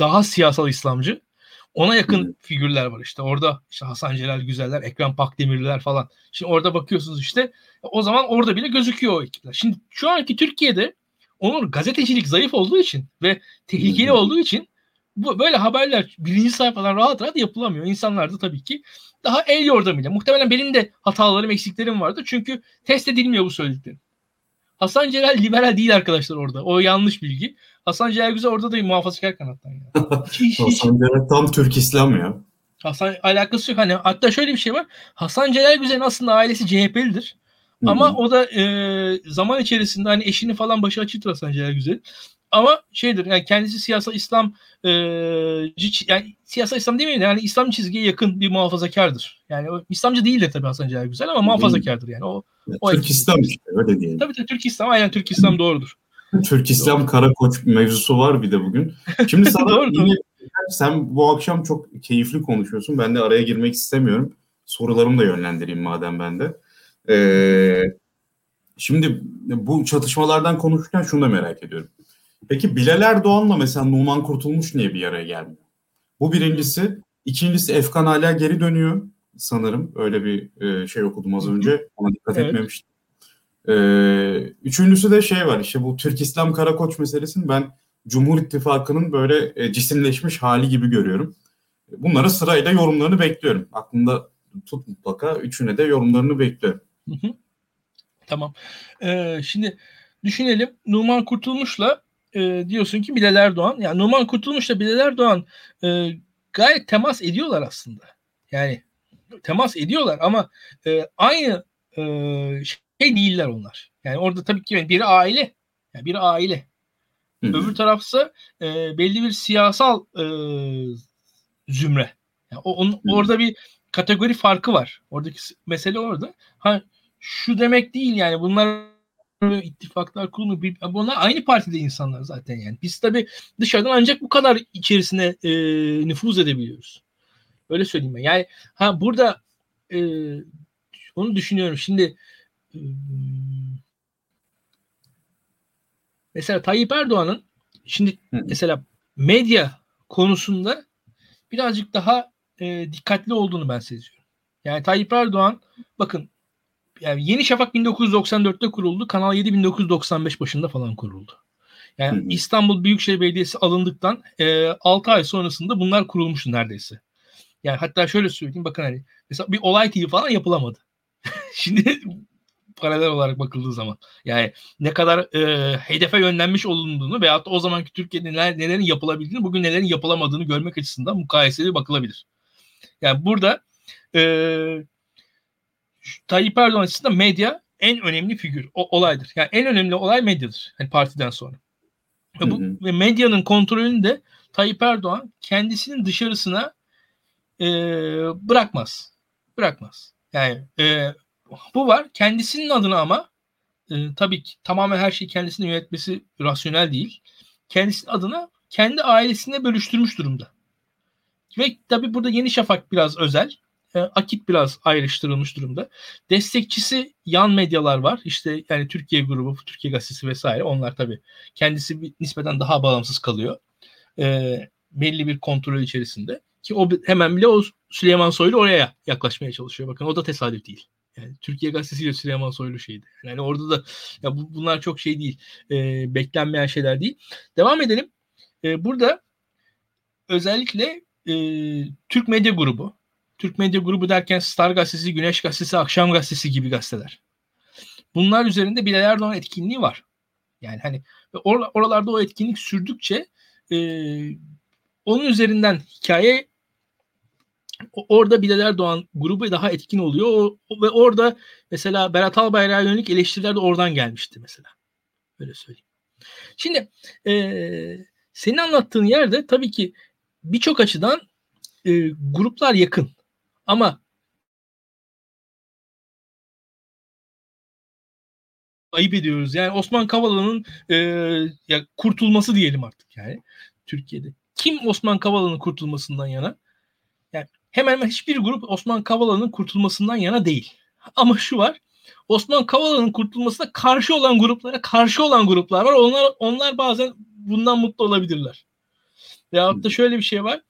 daha siyasal İslamcı. Ona yakın hmm. figürler var işte. Orada işte Hasan Celal Güzeller, Ekrem Pakdemirliler falan. Şimdi orada bakıyorsunuz işte o zaman orada bile gözüküyor o ekipler. Şimdi şu anki Türkiye'de onun gazetecilik zayıf olduğu için ve tehlikeli hmm. olduğu için bu böyle haberler birinci sayfadan rahat rahat yapılamıyor. İnsanlar da tabii ki daha el yordamıyla. Muhtemelen benim de hatalarım, eksiklerim vardı. Çünkü test edilmiyor bu söylediklerim. Hasan Celal liberal değil arkadaşlar orada. O yanlış bilgi. Hasan Celal Güzel orada da muhafazakar kanattan. Yani. [laughs] Hasan Celal tam Türk İslam ya. Hasan alakası yok. Hani hatta şöyle bir şey var. Hasan Celal Güzel'in aslında ailesi CHP'lidir. Ama o da e, zaman içerisinde hani eşini falan başı açıktır Hasan Celal Güzel. Ama şeydir yani kendisi siyasal İslam e, yani siyasal İslam değil mi? Yani İslam çizgiye yakın bir muhafazakardır. Yani o, İslamcı değil de tabii Hasan Celal Güzel ama muhafazakardır yani. O, o Türk İslam işte öyle diyelim. Tabii tabii Türk İslam aynen Türk İslam doğrudur. Türk İslam Karakoç mevzusu var bir de bugün. Şimdi [laughs] sana doğru, yine, sen bu akşam çok keyifli konuşuyorsun. Ben de araya girmek istemiyorum. Sorularımı da yönlendireyim madem ben de. Ee, şimdi bu çatışmalardan konuşurken şunu da merak ediyorum. Peki Bilal Erdoğan'la mesela Numan Kurtulmuş niye bir araya gelmiyor? Bu birincisi. İkincisi Efkan hala geri dönüyor sanırım. Öyle bir e, şey okudum az önce. Ona dikkat evet. etmemiştim. Ee, üçüncüsü de şey var işte bu Türk İslam Karakoç meselesini ben Cumhur İttifakı'nın böyle e, cisimleşmiş hali gibi görüyorum. Bunlara sırayla yorumlarını bekliyorum. Aklında tut mutlaka. Üçüne de yorumlarını bekliyorum. Hı hı. Tamam. Ee, şimdi düşünelim. Numan Kurtulmuş'la e, diyorsun ki Bilal Erdoğan. Yani Numan Kurtulmuş'la Bilal Erdoğan e, gayet temas ediyorlar aslında. Yani temas ediyorlar ama e, aynı e, şey değiller onlar. Yani orada tabii ki biri aile. Yani biri aile. Hı-hı. Öbür tarafsa e, belli bir siyasal e, zümre. Yani o, onun, orada bir kategori farkı var. Oradaki mesele orada. Ha şu demek değil yani bunlar ittifaklar kurulu bir bunlar aynı partide insanlar zaten yani. Biz tabi dışarıdan ancak bu kadar içerisine e, nüfuz edebiliyoruz. Öyle söyleyeyim ben. Yani ha burada e, onu düşünüyorum. Şimdi e, mesela Tayyip Erdoğan'ın şimdi mesela medya konusunda birazcık daha e, dikkatli olduğunu ben seziyorum. Yani Tayyip Erdoğan bakın yani Yeni Şafak 1994'te kuruldu. Kanal 7 1995 başında falan kuruldu. Yani hı hı. İstanbul Büyükşehir Belediyesi alındıktan e, 6 ay sonrasında bunlar kurulmuştu neredeyse. Yani hatta şöyle söyleyeyim bakın hani mesela bir olay TV falan yapılamadı. [laughs] Şimdi paralel olarak bakıldığı zaman. Yani ne kadar e, hedefe yönlenmiş olunduğunu veyahut da o zamanki Türkiye'de neler, nelerin yapılabildiğini bugün nelerin yapılamadığını görmek açısından mukayeseli bakılabilir. Yani burada e, Tayyip Erdoğan açısından medya en önemli figür, o, olaydır. Yani en önemli olay medyadır. Hani partiden sonra. Ve, bu, hı hı. medyanın kontrolünü de Tayyip Erdoğan kendisinin dışarısına e, bırakmaz. Bırakmaz. Yani e, bu var. Kendisinin adına ama e, tabii ki tamamen her şeyi kendisinin yönetmesi rasyonel değil. Kendisinin adına kendi ailesine bölüştürmüş durumda. Ve tabii burada Yeni Şafak biraz özel. E, Akit biraz ayrıştırılmış durumda. Destekçisi yan medyalar var. İşte yani Türkiye grubu, Türkiye gazetesi vesaire. Onlar tabii kendisi bir, nispeten daha bağımsız kalıyor. E, belli bir kontrol içerisinde. Ki o hemen bile o Süleyman Soylu oraya yaklaşmaya çalışıyor. Bakın o da tesadüf değil. Yani Türkiye gazetesiyle Süleyman Soylu şeydi. Yani orada da ya bu, bunlar çok şey değil. E, beklenmeyen şeyler değil. Devam edelim. E, burada özellikle e, Türk Medya Grubu Türk Medya Grubu derken Star Gazetesi, Güneş Gazetesi, Akşam Gazetesi gibi gazeteler. Bunlar üzerinde Bilal Erdoğan etkinliği var. Yani hani or- oralarda o etkinlik sürdükçe e, onun üzerinden hikaye orada Bilal Erdoğan grubu daha etkin oluyor. O, ve orada mesela Berat Albayrak'a yönelik eleştiriler de oradan gelmişti mesela. Öyle söyleyeyim. Şimdi e, senin anlattığın yerde tabii ki birçok açıdan e, gruplar yakın. Ama ayıp ediyoruz. Yani Osman Kavala'nın e, ya kurtulması diyelim artık yani Türkiye'de. Kim Osman Kavala'nın kurtulmasından yana? Yani hemen hemen hiçbir grup Osman Kavala'nın kurtulmasından yana değil. Ama şu var. Osman Kavala'nın kurtulmasına karşı olan gruplara karşı olan gruplar var. Onlar onlar bazen bundan mutlu olabilirler. Veyahut da şöyle bir şey var.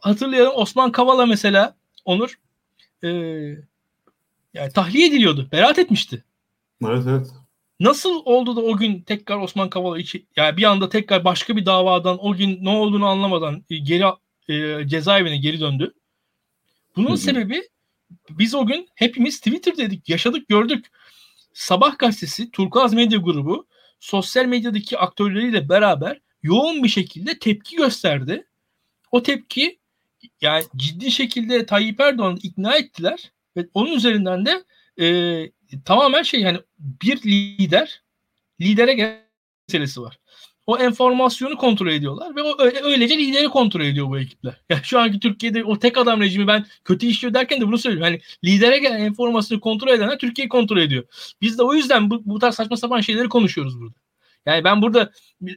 Hatırlayalım Osman Kavala mesela Onur e, yani tahliye ediliyordu. Beraat etmişti. Evet evet. Nasıl oldu da o gün tekrar Osman Kavala içi, yani bir anda tekrar başka bir davadan o gün ne olduğunu anlamadan e, geri e, cezaevine geri döndü. Bunun Hı-hı. sebebi biz o gün hepimiz Twitter dedik, yaşadık, gördük. Sabah gazetesi, Turkuaz Medya Grubu sosyal medyadaki aktörleriyle beraber yoğun bir şekilde tepki gösterdi. O tepki yani ciddi şekilde Tayyip Erdoğan'ı ikna ettiler ve onun üzerinden de e, tamamen şey yani bir lider lidere gelen meselesi var. O enformasyonu kontrol ediyorlar ve o öylece lideri kontrol ediyor bu ekipler. [laughs] Yani şu anki Türkiye'de o tek adam rejimi ben kötü işliyor derken de bunu söylüyorum. Hani lidere gelen enformasyonu kontrol edenler Türkiye'yi kontrol ediyor. Biz de o yüzden bu, bu tarz saçma sapan şeyleri konuşuyoruz burada. Yani ben burada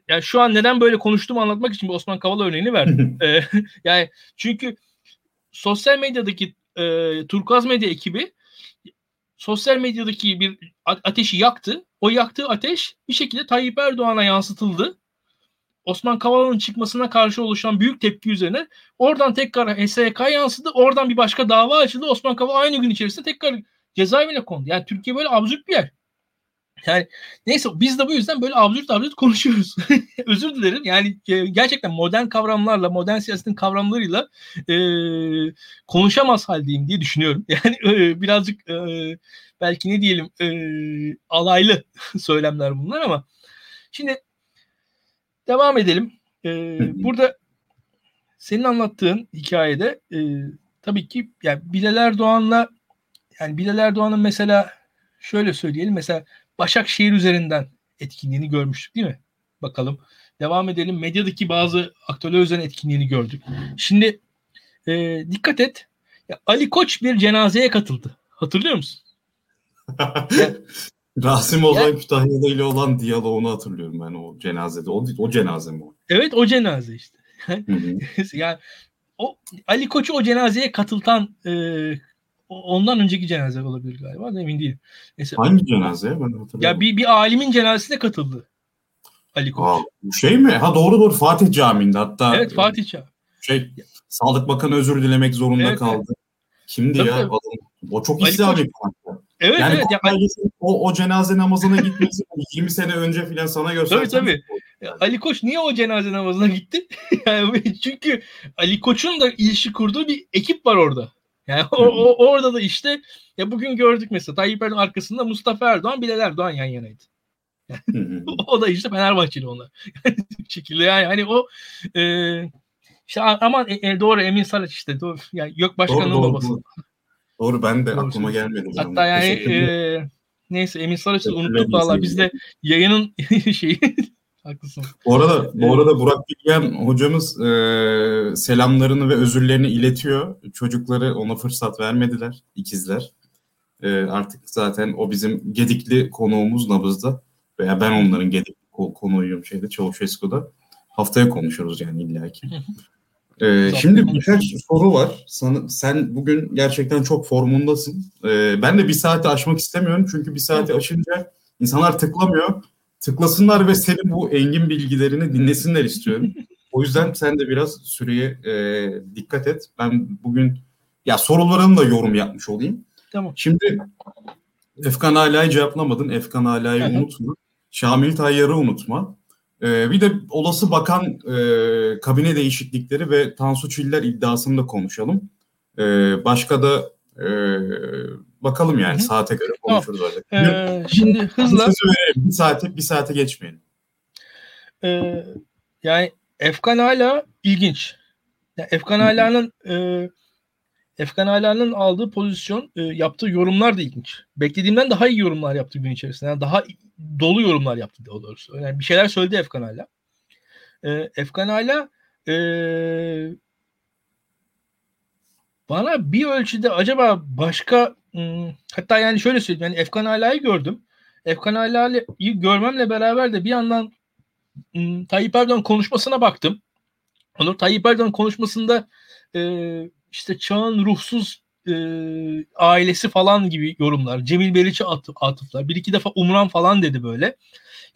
yani şu an neden böyle konuştuğumu anlatmak için bir Osman Kavala örneğini verdim. [laughs] ee, yani çünkü sosyal medyadaki e, Turkuaz Medya ekibi sosyal medyadaki bir ateşi yaktı. O yaktığı ateş bir şekilde Tayyip Erdoğan'a yansıtıldı. Osman Kavala'nın çıkmasına karşı oluşan büyük tepki üzerine oradan tekrar HSK yansıdı. Oradan bir başka dava açıldı. Osman Kavala aynı gün içerisinde tekrar cezaevine kondu. Yani Türkiye böyle absürt bir yer. Yani neyse biz de bu yüzden böyle absürt absürt konuşuyoruz. [laughs] Özür dilerim. Yani e, gerçekten modern kavramlarla, modern siyasetin kavramlarıyla e, konuşamaz haldeyim diye düşünüyorum. [laughs] Yani e, birazcık e, belki ne diyelim e, alaylı [laughs] söylemler bunlar ama şimdi devam edelim. E, burada senin anlattığın hikayede e, tabii ki yani Bilal Erdoğan'la yani Bilal Erdoğan'ın mesela şöyle söyleyelim mesela Başakşehir üzerinden etkinliğini görmüştük değil mi? Bakalım. Devam edelim. Medyadaki bazı aktörler üzerine etkinliğini gördük. Şimdi e, dikkat et. Ya, Ali Koç bir cenazeye katıldı. Hatırlıyor musun? ya, [laughs] Rasim Ozan ya, Kütahya'da ile olan diyaloğunu hatırlıyorum ben o cenazede. O, o cenaze mi o? Evet o cenaze işte. [laughs] yani o Ali Koç'u o cenazeye katıltan e, ondan önceki cenaze olabilir galiba. Emin değilim. Neyse, Hangi cenaze? Ben hatırlamıyorum. Ya bir, bir alimin cenazesine katıldı. Ali Koç. Aa, şey mi? Ha doğru doğru Fatih Camii'nde hatta. Evet Fatih Camii. Şey Sağlık Bakanı özür dilemek zorunda evet, kaldı. Evet. Kimdi tabii, ya? Tabii. O çok İslami bir Evet yani evet. Yani, o, o cenaze namazına gitmesi 20 sene önce filan sana gösterdim. Tabii tabii. Yani. Ali Koç niye o cenaze namazına gitti? [laughs] yani çünkü Ali Koç'un da ilişki kurduğu bir ekip var orada. Yani o, o, orada da işte ya bugün gördük mesela Tayyip Erdoğan arkasında Mustafa Erdoğan, Bilal Erdoğan yan yanaydı. [laughs] o da işte Fenerbahçeli onlar. [laughs] şekilde yani hani o e, işte aman e, e, doğru Emin Saraç işte doğru, yani yok başkanının doğru, doğru, babası. Doğru. doğru ben de doğru. aklıma gelmedi. Hatta yani e, neyse Emin Saraç'ı unuttuk valla biz de yayının [laughs] şeyi Haklısın. Bu arada bu arada Burak Bilgen hocamız e, selamlarını ve özürlerini iletiyor. Çocukları ona fırsat vermediler, ikizler. E, artık zaten o bizim gedikli konuğumuz Nabız'da veya ben onların gedikli konuğuyum şeyde Çavuşesku'da. Haftaya konuşuruz yani illaki. Ee, şimdi birkaç soru var. Sana, sen bugün gerçekten çok formundasın. Ee, ben de bir saati aşmak istemiyorum çünkü bir saati aşınca insanlar tıklamıyor tıklasınlar ve senin bu engin bilgilerini dinlesinler istiyorum. O yüzden sen de biraz süreye e, dikkat et. Ben bugün ya sorularını da yorum yapmış olayım. Tamam. Şimdi Efkan Ala'yı cevaplamadın. Efkan Ala'yı unutma. Şamil Tayyar'ı unutma. Ee, bir de olası bakan e, kabine değişiklikleri ve Tansu Çiller iddiasını da konuşalım. Ee, başka da e, Bakalım yani Hı-hı. saate göre konuşuruz tamam. Ee, şimdi hızla sözü verelim. Bir saate bir saate geçmeyelim. Ee, yani Efkan hala ilginç. Yani Efkan Ala'nın e, Efkan Ala'nın aldığı pozisyon, e, yaptığı yorumlar da ilginç. Beklediğimden daha iyi yorumlar yaptı gün içerisinde. Yani daha dolu yorumlar yaptı daha doğrusu. Yani bir şeyler söyledi Efkan Ala. E, Efkan Ala e, bana bir ölçüde acaba başka Hmm, hatta yani şöyle söyleyeyim. Yani Efkan Ala'yı gördüm. Efkan Ala'yı görmemle beraber de bir yandan hmm, Tayyip Erdoğan konuşmasına baktım. Onur Tayyip Erdoğan konuşmasında e, işte çağın ruhsuz e, ailesi falan gibi yorumlar. Cemil Beriç'e atıf, atıflar. Bir iki defa Umran falan dedi böyle.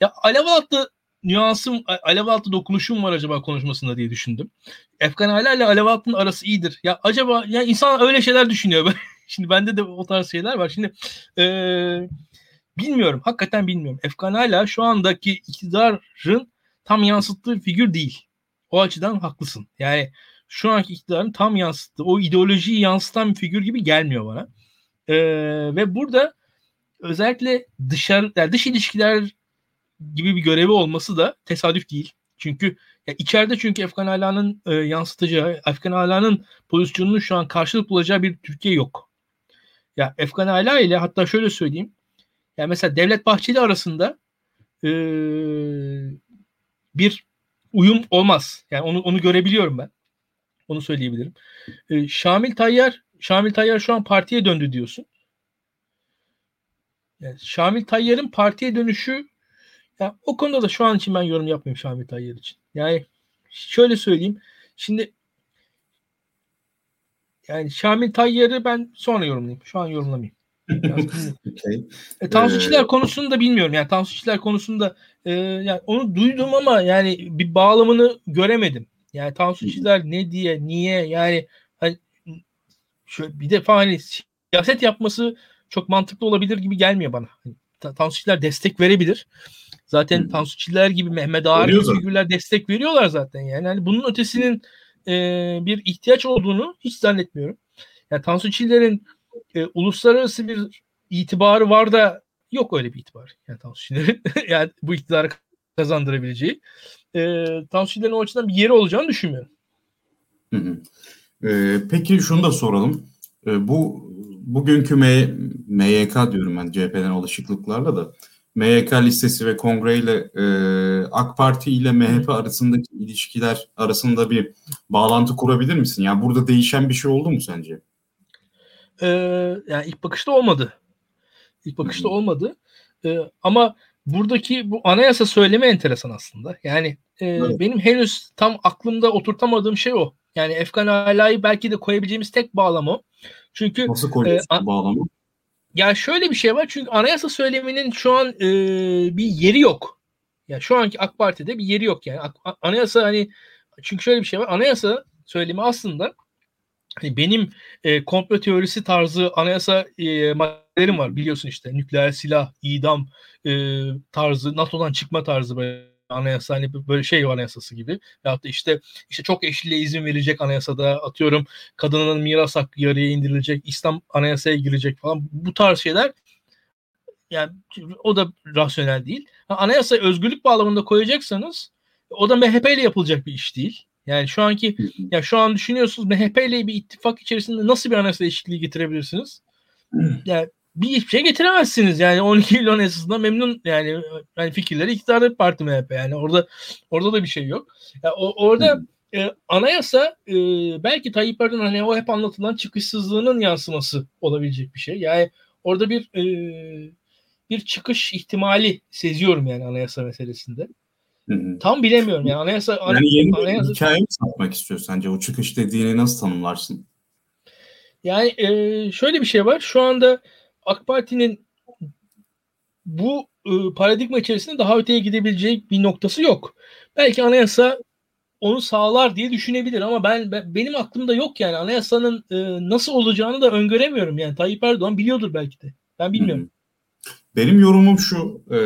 Ya alev altı nüansım, alev altı dokunuşum var acaba konuşmasında diye düşündüm. Efkan Ala ile alev altının arası iyidir. Ya acaba ya insan öyle şeyler düşünüyor. Şimdi bende de o tarz şeyler var. Şimdi e, bilmiyorum. Hakikaten bilmiyorum. Efkan hala şu andaki iktidarın tam yansıttığı figür değil. O açıdan haklısın. Yani şu anki iktidarın tam yansıttığı, o ideolojiyi yansıtan bir figür gibi gelmiyor bana. E, ve burada özellikle dışarı, yani dış ilişkiler gibi bir görevi olması da tesadüf değil. Çünkü ya içeride çünkü Efkan Ala'nın e, yansıtacağı, Efkan Ala'nın pozisyonunun şu an karşılık bulacağı bir Türkiye yok. Ya Efkan Ala ile hatta şöyle söyleyeyim. Ya mesela Devlet Bahçeli arasında e, bir uyum olmaz. Yani onu onu görebiliyorum ben. Onu söyleyebilirim. E, Şamil Tayyar Şamil Tayyar şu an partiye döndü diyorsun. Yani Şamil Tayyar'ın partiye dönüşü ya o konuda da şu an için ben yorum yapmıyorum Şamil Tayyar için. Yani şöyle söyleyeyim. Şimdi yani Şamil Tayyar'ı ben sonra yorumlayayım. Şu an yorumlamayayım. [laughs] okay. e, Tansu ee... Çiller konusunu da bilmiyorum. Yani Tansu Çiller konusunda e, yani onu duydum ama yani bir bağlamını göremedim. Yani Tansu Çiller ne diye, niye yani hani, şöyle bir defa hani siyaset yapması çok mantıklı olabilir gibi gelmiyor bana. Hani, Tansu Çiller destek verebilir. Zaten Tansu Çiller gibi Mehmet Ağar gibi figürler destek veriyorlar zaten. Yani hani bunun ötesinin e, bir ihtiyaç olduğunu hiç zannetmiyorum. Yani Tansu Çiller'in e, uluslararası bir itibarı var da yok öyle bir itibar. Yani Tansu Çiller'in [laughs] yani bu iktidarı kazandırabileceği. E, Tansu Çiller'in o açıdan bir yeri olacağını düşünmüyorum. Hı hı. Ee, peki şunu da soralım. Ee, bu bugünkü M MYK diyorum ben CHP'den alışıklıklarla da MYK listesi ve kongre ile e, AK Parti ile MHP arasındaki ilişkiler arasında bir bağlantı kurabilir misin? Yani burada değişen bir şey oldu mu sence? Ee, yani ilk bakışta olmadı. İlk bakışta Hı-hı. olmadı. Ee, ama buradaki bu anayasa söyleme enteresan aslında. Yani e, evet. benim henüz tam aklımda oturtamadığım şey o. Yani Efkan Ala'yı belki de koyabileceğimiz tek bağlam o. Çünkü Nasıl koyuyorsun e, bağlamı? Ya şöyle bir şey var çünkü anayasa söyleminin şu an e, bir yeri yok. Ya şu anki AK Parti'de bir yeri yok yani. Anayasa hani çünkü şöyle bir şey var. Anayasa söylemi aslında hani benim e, komplo teorisi tarzı anayasa e, maddelerim var biliyorsun işte nükleer silah, idam e, tarzı, NATO'dan çıkma tarzı böyle anayasa hani böyle şey anayasası gibi. Veyahut da işte işte çok eşliliğe izin verecek anayasada atıyorum kadının miras hakkı yarıya indirilecek, İslam anayasaya girecek falan bu tarz şeyler yani o da rasyonel değil. Anayasa özgürlük bağlamında koyacaksanız o da MHP ile yapılacak bir iş değil. Yani şu anki ya şu an düşünüyorsunuz MHP ile bir ittifak içerisinde nasıl bir anayasa değişikliği getirebilirsiniz? Yani bir şey getiremezsiniz. Yani 12 milyon esasında memnun yani, yani fikirleri iktidarda parti MHP yani orada orada da bir şey yok. Yani o, orada e, anayasa e, belki Tayyip Erdoğan hani o hep anlatılan çıkışsızlığının yansıması olabilecek bir şey. Yani orada bir e, bir çıkış ihtimali seziyorum yani anayasa meselesinde. Tam bilemiyorum yani anayasa yani yeni anayasa, bir hikaye mi satmak istiyor sence? O çıkış dediğini nasıl tanımlarsın? Yani e, şöyle bir şey var. Şu anda AK Parti'nin bu e, paradigma içerisinde daha öteye gidebilecek bir noktası yok. Belki anayasa onu sağlar diye düşünebilir ama ben, ben benim aklımda yok yani anayasanın e, nasıl olacağını da öngöremiyorum yani Tayyip Erdoğan biliyordur belki de. Ben bilmiyorum. Benim yorumum şu e,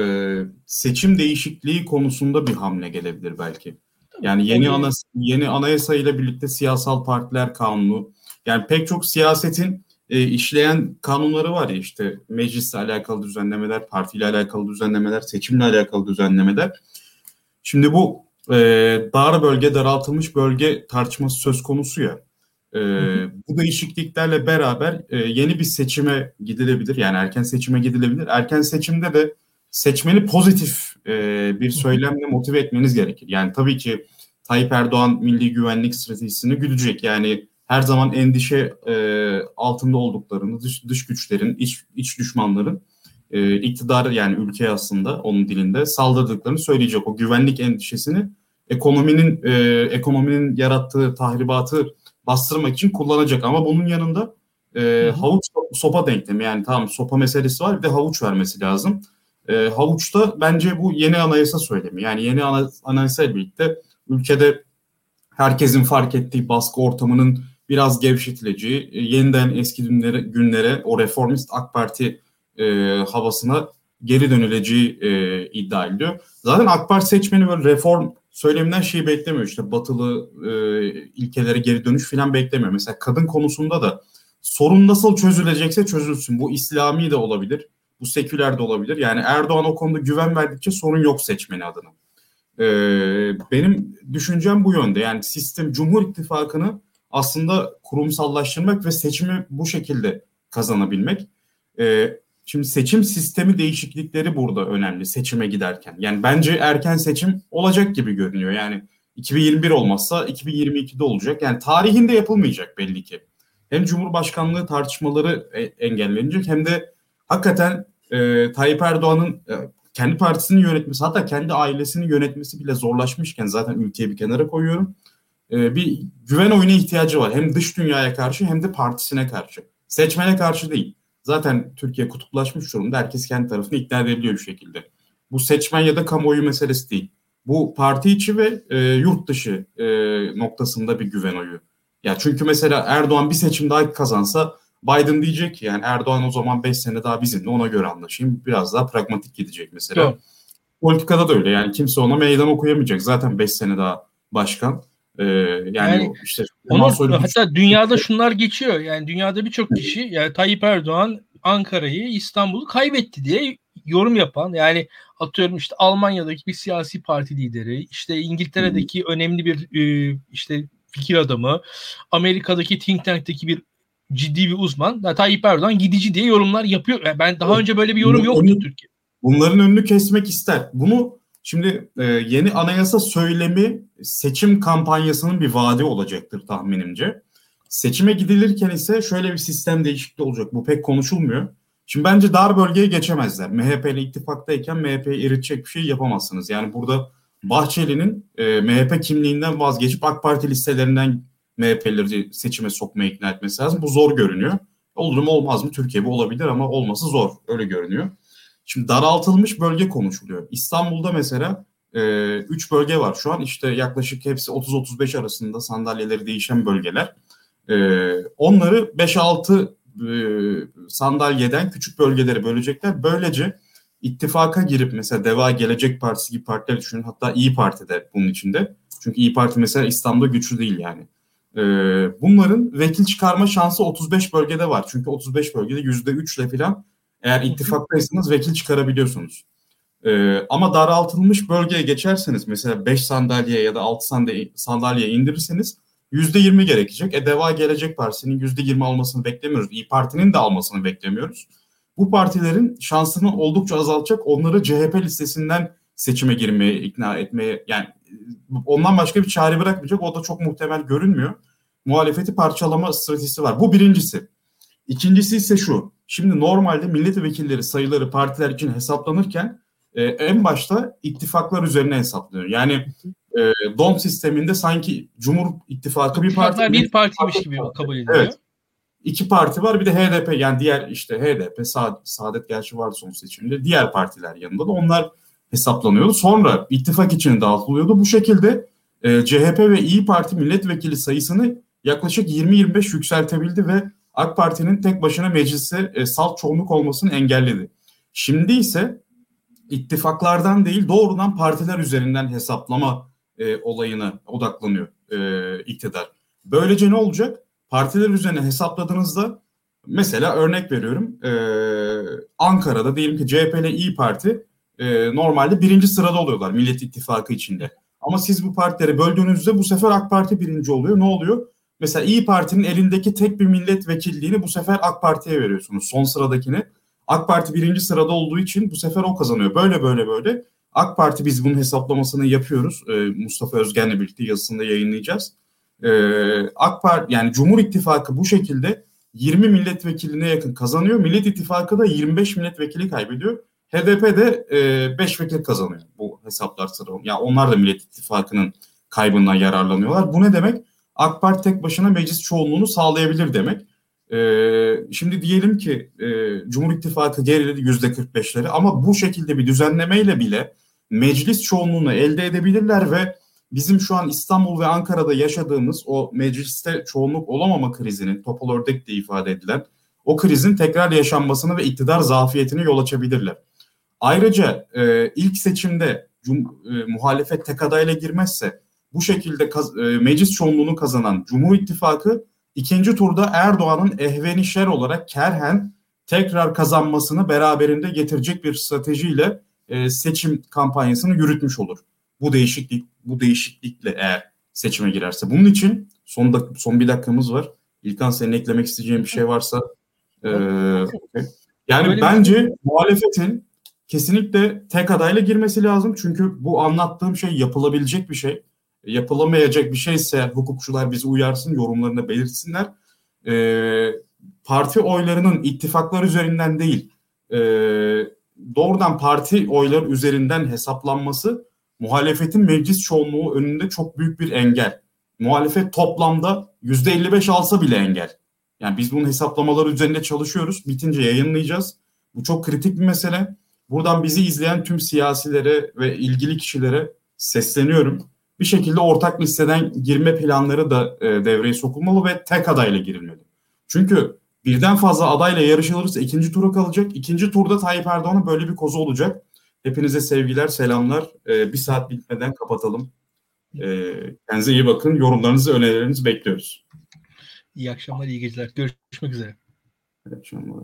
seçim değişikliği konusunda bir hamle gelebilir belki. Yani yeni ana yeni anayasa ile birlikte siyasal partiler kanunu yani pek çok siyasetin e, işleyen kanunları var ya işte meclisle alakalı düzenlemeler, partiyle alakalı düzenlemeler, seçimle alakalı düzenlemeler. Şimdi bu e, dar bölge, daraltılmış bölge tartışması söz konusu ya. E, bu değişikliklerle beraber e, yeni bir seçime gidilebilir. Yani erken seçime gidilebilir. Erken seçimde de seçmeni pozitif e, bir söylemle motive etmeniz gerekir. Yani tabii ki Tayyip Erdoğan milli güvenlik stratejisini güdecek. Yani her zaman endişe e, altında olduklarını, dış, dış güçlerin, iç, iç düşmanların e, iktidar yani ülke aslında onun dilinde saldırdıklarını söyleyecek. O güvenlik endişesini ekonominin e, ekonominin yarattığı tahribatı bastırmak için kullanacak. Ama bunun yanında e, havuç sopa denklemi yani tamam sopa meselesi var bir de havuç vermesi lazım. E, havuçta bence bu yeni anayasa söylemi. Yani yeni ana, anayasa ile birlikte ülkede herkesin fark ettiği baskı ortamının biraz gevşetileceği, e, yeniden eski günlere, günlere o reformist AK Parti e, havasına geri dönüleceği e, iddia ediliyor. Zaten AK Parti seçmeni böyle reform söyleminden şeyi beklemiyor. İşte batılı e, ilkelere geri dönüş falan beklemiyor. Mesela kadın konusunda da sorun nasıl çözülecekse çözülsün. Bu İslami de olabilir. Bu seküler de olabilir. Yani Erdoğan o konuda güven verdikçe sorun yok seçmeni adına. Ee, benim düşüncem bu yönde. Yani sistem Cumhur İttifakı'nı aslında kurumsallaştırmak ve seçimi bu şekilde kazanabilmek. E, şimdi seçim sistemi değişiklikleri burada önemli seçime giderken. Yani bence erken seçim olacak gibi görünüyor. Yani 2021 olmazsa 2022'de olacak. Yani tarihinde yapılmayacak belli ki. Hem Cumhurbaşkanlığı tartışmaları e, engellenecek hem de hakikaten e, Tayyip Erdoğan'ın e, kendi partisini yönetmesi hatta kendi ailesini yönetmesi bile zorlaşmışken zaten ülkeyi bir kenara koyuyorum e, bir güven oyuna ihtiyacı var. Hem dış dünyaya karşı hem de partisine karşı. Seçmene karşı değil. Zaten Türkiye kutuplaşmış durumda. Herkes kendi tarafını ikna edebiliyor bir şekilde. Bu seçmen ya da kamuoyu meselesi değil. Bu parti içi ve e, yurt dışı e, noktasında bir güven oyu. Ya çünkü mesela Erdoğan bir seçim daha kazansa Biden diyecek ki yani Erdoğan o zaman 5 sene daha bizimle ona göre anlaşayım. Biraz daha pragmatik gidecek mesela. Evet. Politikada da öyle yani kimse ona meydan okuyamayacak. Zaten 5 sene daha başkan. Ee, yani, yani işte onun, hatta dünyada şunlar geçiyor. Yani dünyada birçok kişi yani Tayyip Erdoğan Ankara'yı, İstanbul'u kaybetti diye yorum yapan yani atıyorum işte Almanya'daki bir siyasi parti lideri, işte İngiltere'deki önemli bir e, işte fikir adamı, Amerika'daki think tank'teki bir ciddi bir uzman. Da Tayyip Erdoğan gidici diye yorumlar yapıyor. Yani ben daha önce böyle bir yorum yoktu Türkiye. Bunların önünü kesmek ister. Bunu şimdi e, yeni anayasa söylemi seçim kampanyasının bir vaadi olacaktır tahminimce. Seçime gidilirken ise şöyle bir sistem değişikliği olacak. Bu pek konuşulmuyor. Şimdi bence dar bölgeye geçemezler. MHP ile ittifaktayken MHP'yi eritecek bir şey yapamazsınız. Yani burada Bahçeli'nin e, MHP kimliğinden vazgeçip AK Parti listelerinden MHP'leri seçime sokmaya ikna etmesi lazım. Bu zor görünüyor. Olur mu olmaz mı? Türkiye bu olabilir ama olması zor. Öyle görünüyor. Şimdi daraltılmış bölge konuşuluyor. İstanbul'da mesela 3 e, bölge var şu an. İşte yaklaşık hepsi 30-35 arasında sandalyeleri değişen bölgeler. E, onları 5-6 e, sandalyeden küçük bölgelere bölecekler. Böylece ittifaka girip mesela Deva Gelecek Partisi gibi partiler düşünün. Hatta İyi Parti de bunun içinde. Çünkü İyi Parti mesela İstanbul'da güçlü değil yani. Ee, bunların vekil çıkarma şansı 35 bölgede var. Çünkü 35 bölgede %3 ile falan eğer ittifaktaysanız vekil çıkarabiliyorsunuz. Ee, ama daraltılmış bölgeye geçerseniz mesela 5 sandalye ya da 6 sandalye, sandalye indirirseniz %20 gerekecek. E Deva Gelecek Partisi'nin %20 almasını beklemiyoruz. İyi Parti'nin de almasını beklemiyoruz. Bu partilerin şansını oldukça azaltacak. Onları CHP listesinden seçime girmeye ikna etmeye yani ondan başka bir çare bırakmayacak. O da çok muhtemel görünmüyor. Muhalefeti parçalama stratejisi var. Bu birincisi. İkincisi ise şu. Şimdi normalde milletvekilleri sayıları partiler için hesaplanırken e, en başta ittifaklar üzerine hesaplanıyor. Yani e, DOM sisteminde sanki Cumhur İttifakı bir parti. bir partiymiş gibi kabul ediliyor. Evet. İki parti var bir de HDP yani diğer işte HDP, Sa Saadet gerçi vardı son seçimde. Diğer partiler yanında da onlar hesaplanıyordu. Sonra ittifak içine dağıtılıyordu. Bu şekilde e, CHP ve İyi Parti milletvekili sayısını yaklaşık 20-25 yükseltebildi ve AK Parti'nin tek başına meclise e, salt çoğunluk olmasını engelledi. Şimdi ise ittifaklardan değil doğrudan partiler üzerinden hesaplama e, olayına odaklanıyor e, iktidar. Böylece ne olacak? Partiler üzerine hesapladığınızda mesela örnek veriyorum e, Ankara'da diyelim ki CHP ile İyi Parti e, normalde birinci sırada oluyorlar Millet İttifakı içinde. Ama siz bu partileri böldüğünüzde bu sefer AK Parti birinci oluyor. Ne oluyor? Mesela İyi Parti'nin elindeki tek bir milletvekilliğini bu sefer AK Parti'ye veriyorsunuz. Son sıradakini. AK Parti birinci sırada olduğu için bu sefer o kazanıyor. Böyle böyle böyle. AK Parti biz bunun hesaplamasını yapıyoruz. Ee, Mustafa Özgen'le birlikte yazısında yayınlayacağız. Ee, AK Parti yani Cumhur İttifakı bu şekilde 20 milletvekiline yakın kazanıyor. Millet İttifakı da 25 milletvekili kaybediyor. HDP de 5 e, vekil kazanıyor bu hesaplar sıralama. Yani onlar da Millet İttifakı'nın kaybından yararlanıyorlar. Bu ne demek? AK Parti tek başına meclis çoğunluğunu sağlayabilir demek. Ee, şimdi diyelim ki e, Cumhur İttifakı geriledi yüzde 45'leri ama bu şekilde bir düzenlemeyle bile meclis çoğunluğunu elde edebilirler ve bizim şu an İstanbul ve Ankara'da yaşadığımız o mecliste çoğunluk olamama krizinin topal ördek diye ifade edilen o krizin tekrar yaşanmasını ve iktidar zafiyetini yol açabilirler. Ayrıca e, ilk seçimde cum, e, muhalefet tek adayla girmezse bu şekilde kaz, e, meclis çoğunluğunu kazanan Cumhur İttifakı ikinci turda Erdoğan'ın ehveni şer olarak kerhen tekrar kazanmasını beraberinde getirecek bir stratejiyle e, seçim kampanyasını yürütmüş olur. Bu değişiklik bu değişiklikle eğer seçime girerse. Bunun için son da, son bir dakikamız var. İlkan senin eklemek isteyeceğin bir şey varsa e. Yani Öyle bence mi? muhalefetin kesinlikle tek adayla girmesi lazım. Çünkü bu anlattığım şey yapılabilecek bir şey yapılamayacak bir şeyse hukukçular bizi uyarsın, yorumlarını belirtsinler. E, parti oylarının ittifaklar üzerinden değil, e, doğrudan parti oyları üzerinden hesaplanması muhalefetin meclis çoğunluğu önünde çok büyük bir engel. Muhalefet toplamda yüzde 55 alsa bile engel. Yani biz bunun hesaplamaları üzerinde çalışıyoruz. Bitince yayınlayacağız. Bu çok kritik bir mesele. Buradan bizi izleyen tüm siyasilere ve ilgili kişilere sesleniyorum bir şekilde ortak listeden girme planları da e, devreye sokulmalı ve tek adayla girilmeli. Çünkü birden fazla adayla yarışılırsa ikinci tura kalacak. İkinci turda Tayyip Erdoğan'ın böyle bir kozu olacak. Hepinize sevgiler, selamlar. E, bir saat bitmeden kapatalım. E, kendinize iyi bakın. Yorumlarınızı, önerilerinizi bekliyoruz. İyi akşamlar, iyi geceler. Görüşmek üzere. İyi akşamlar.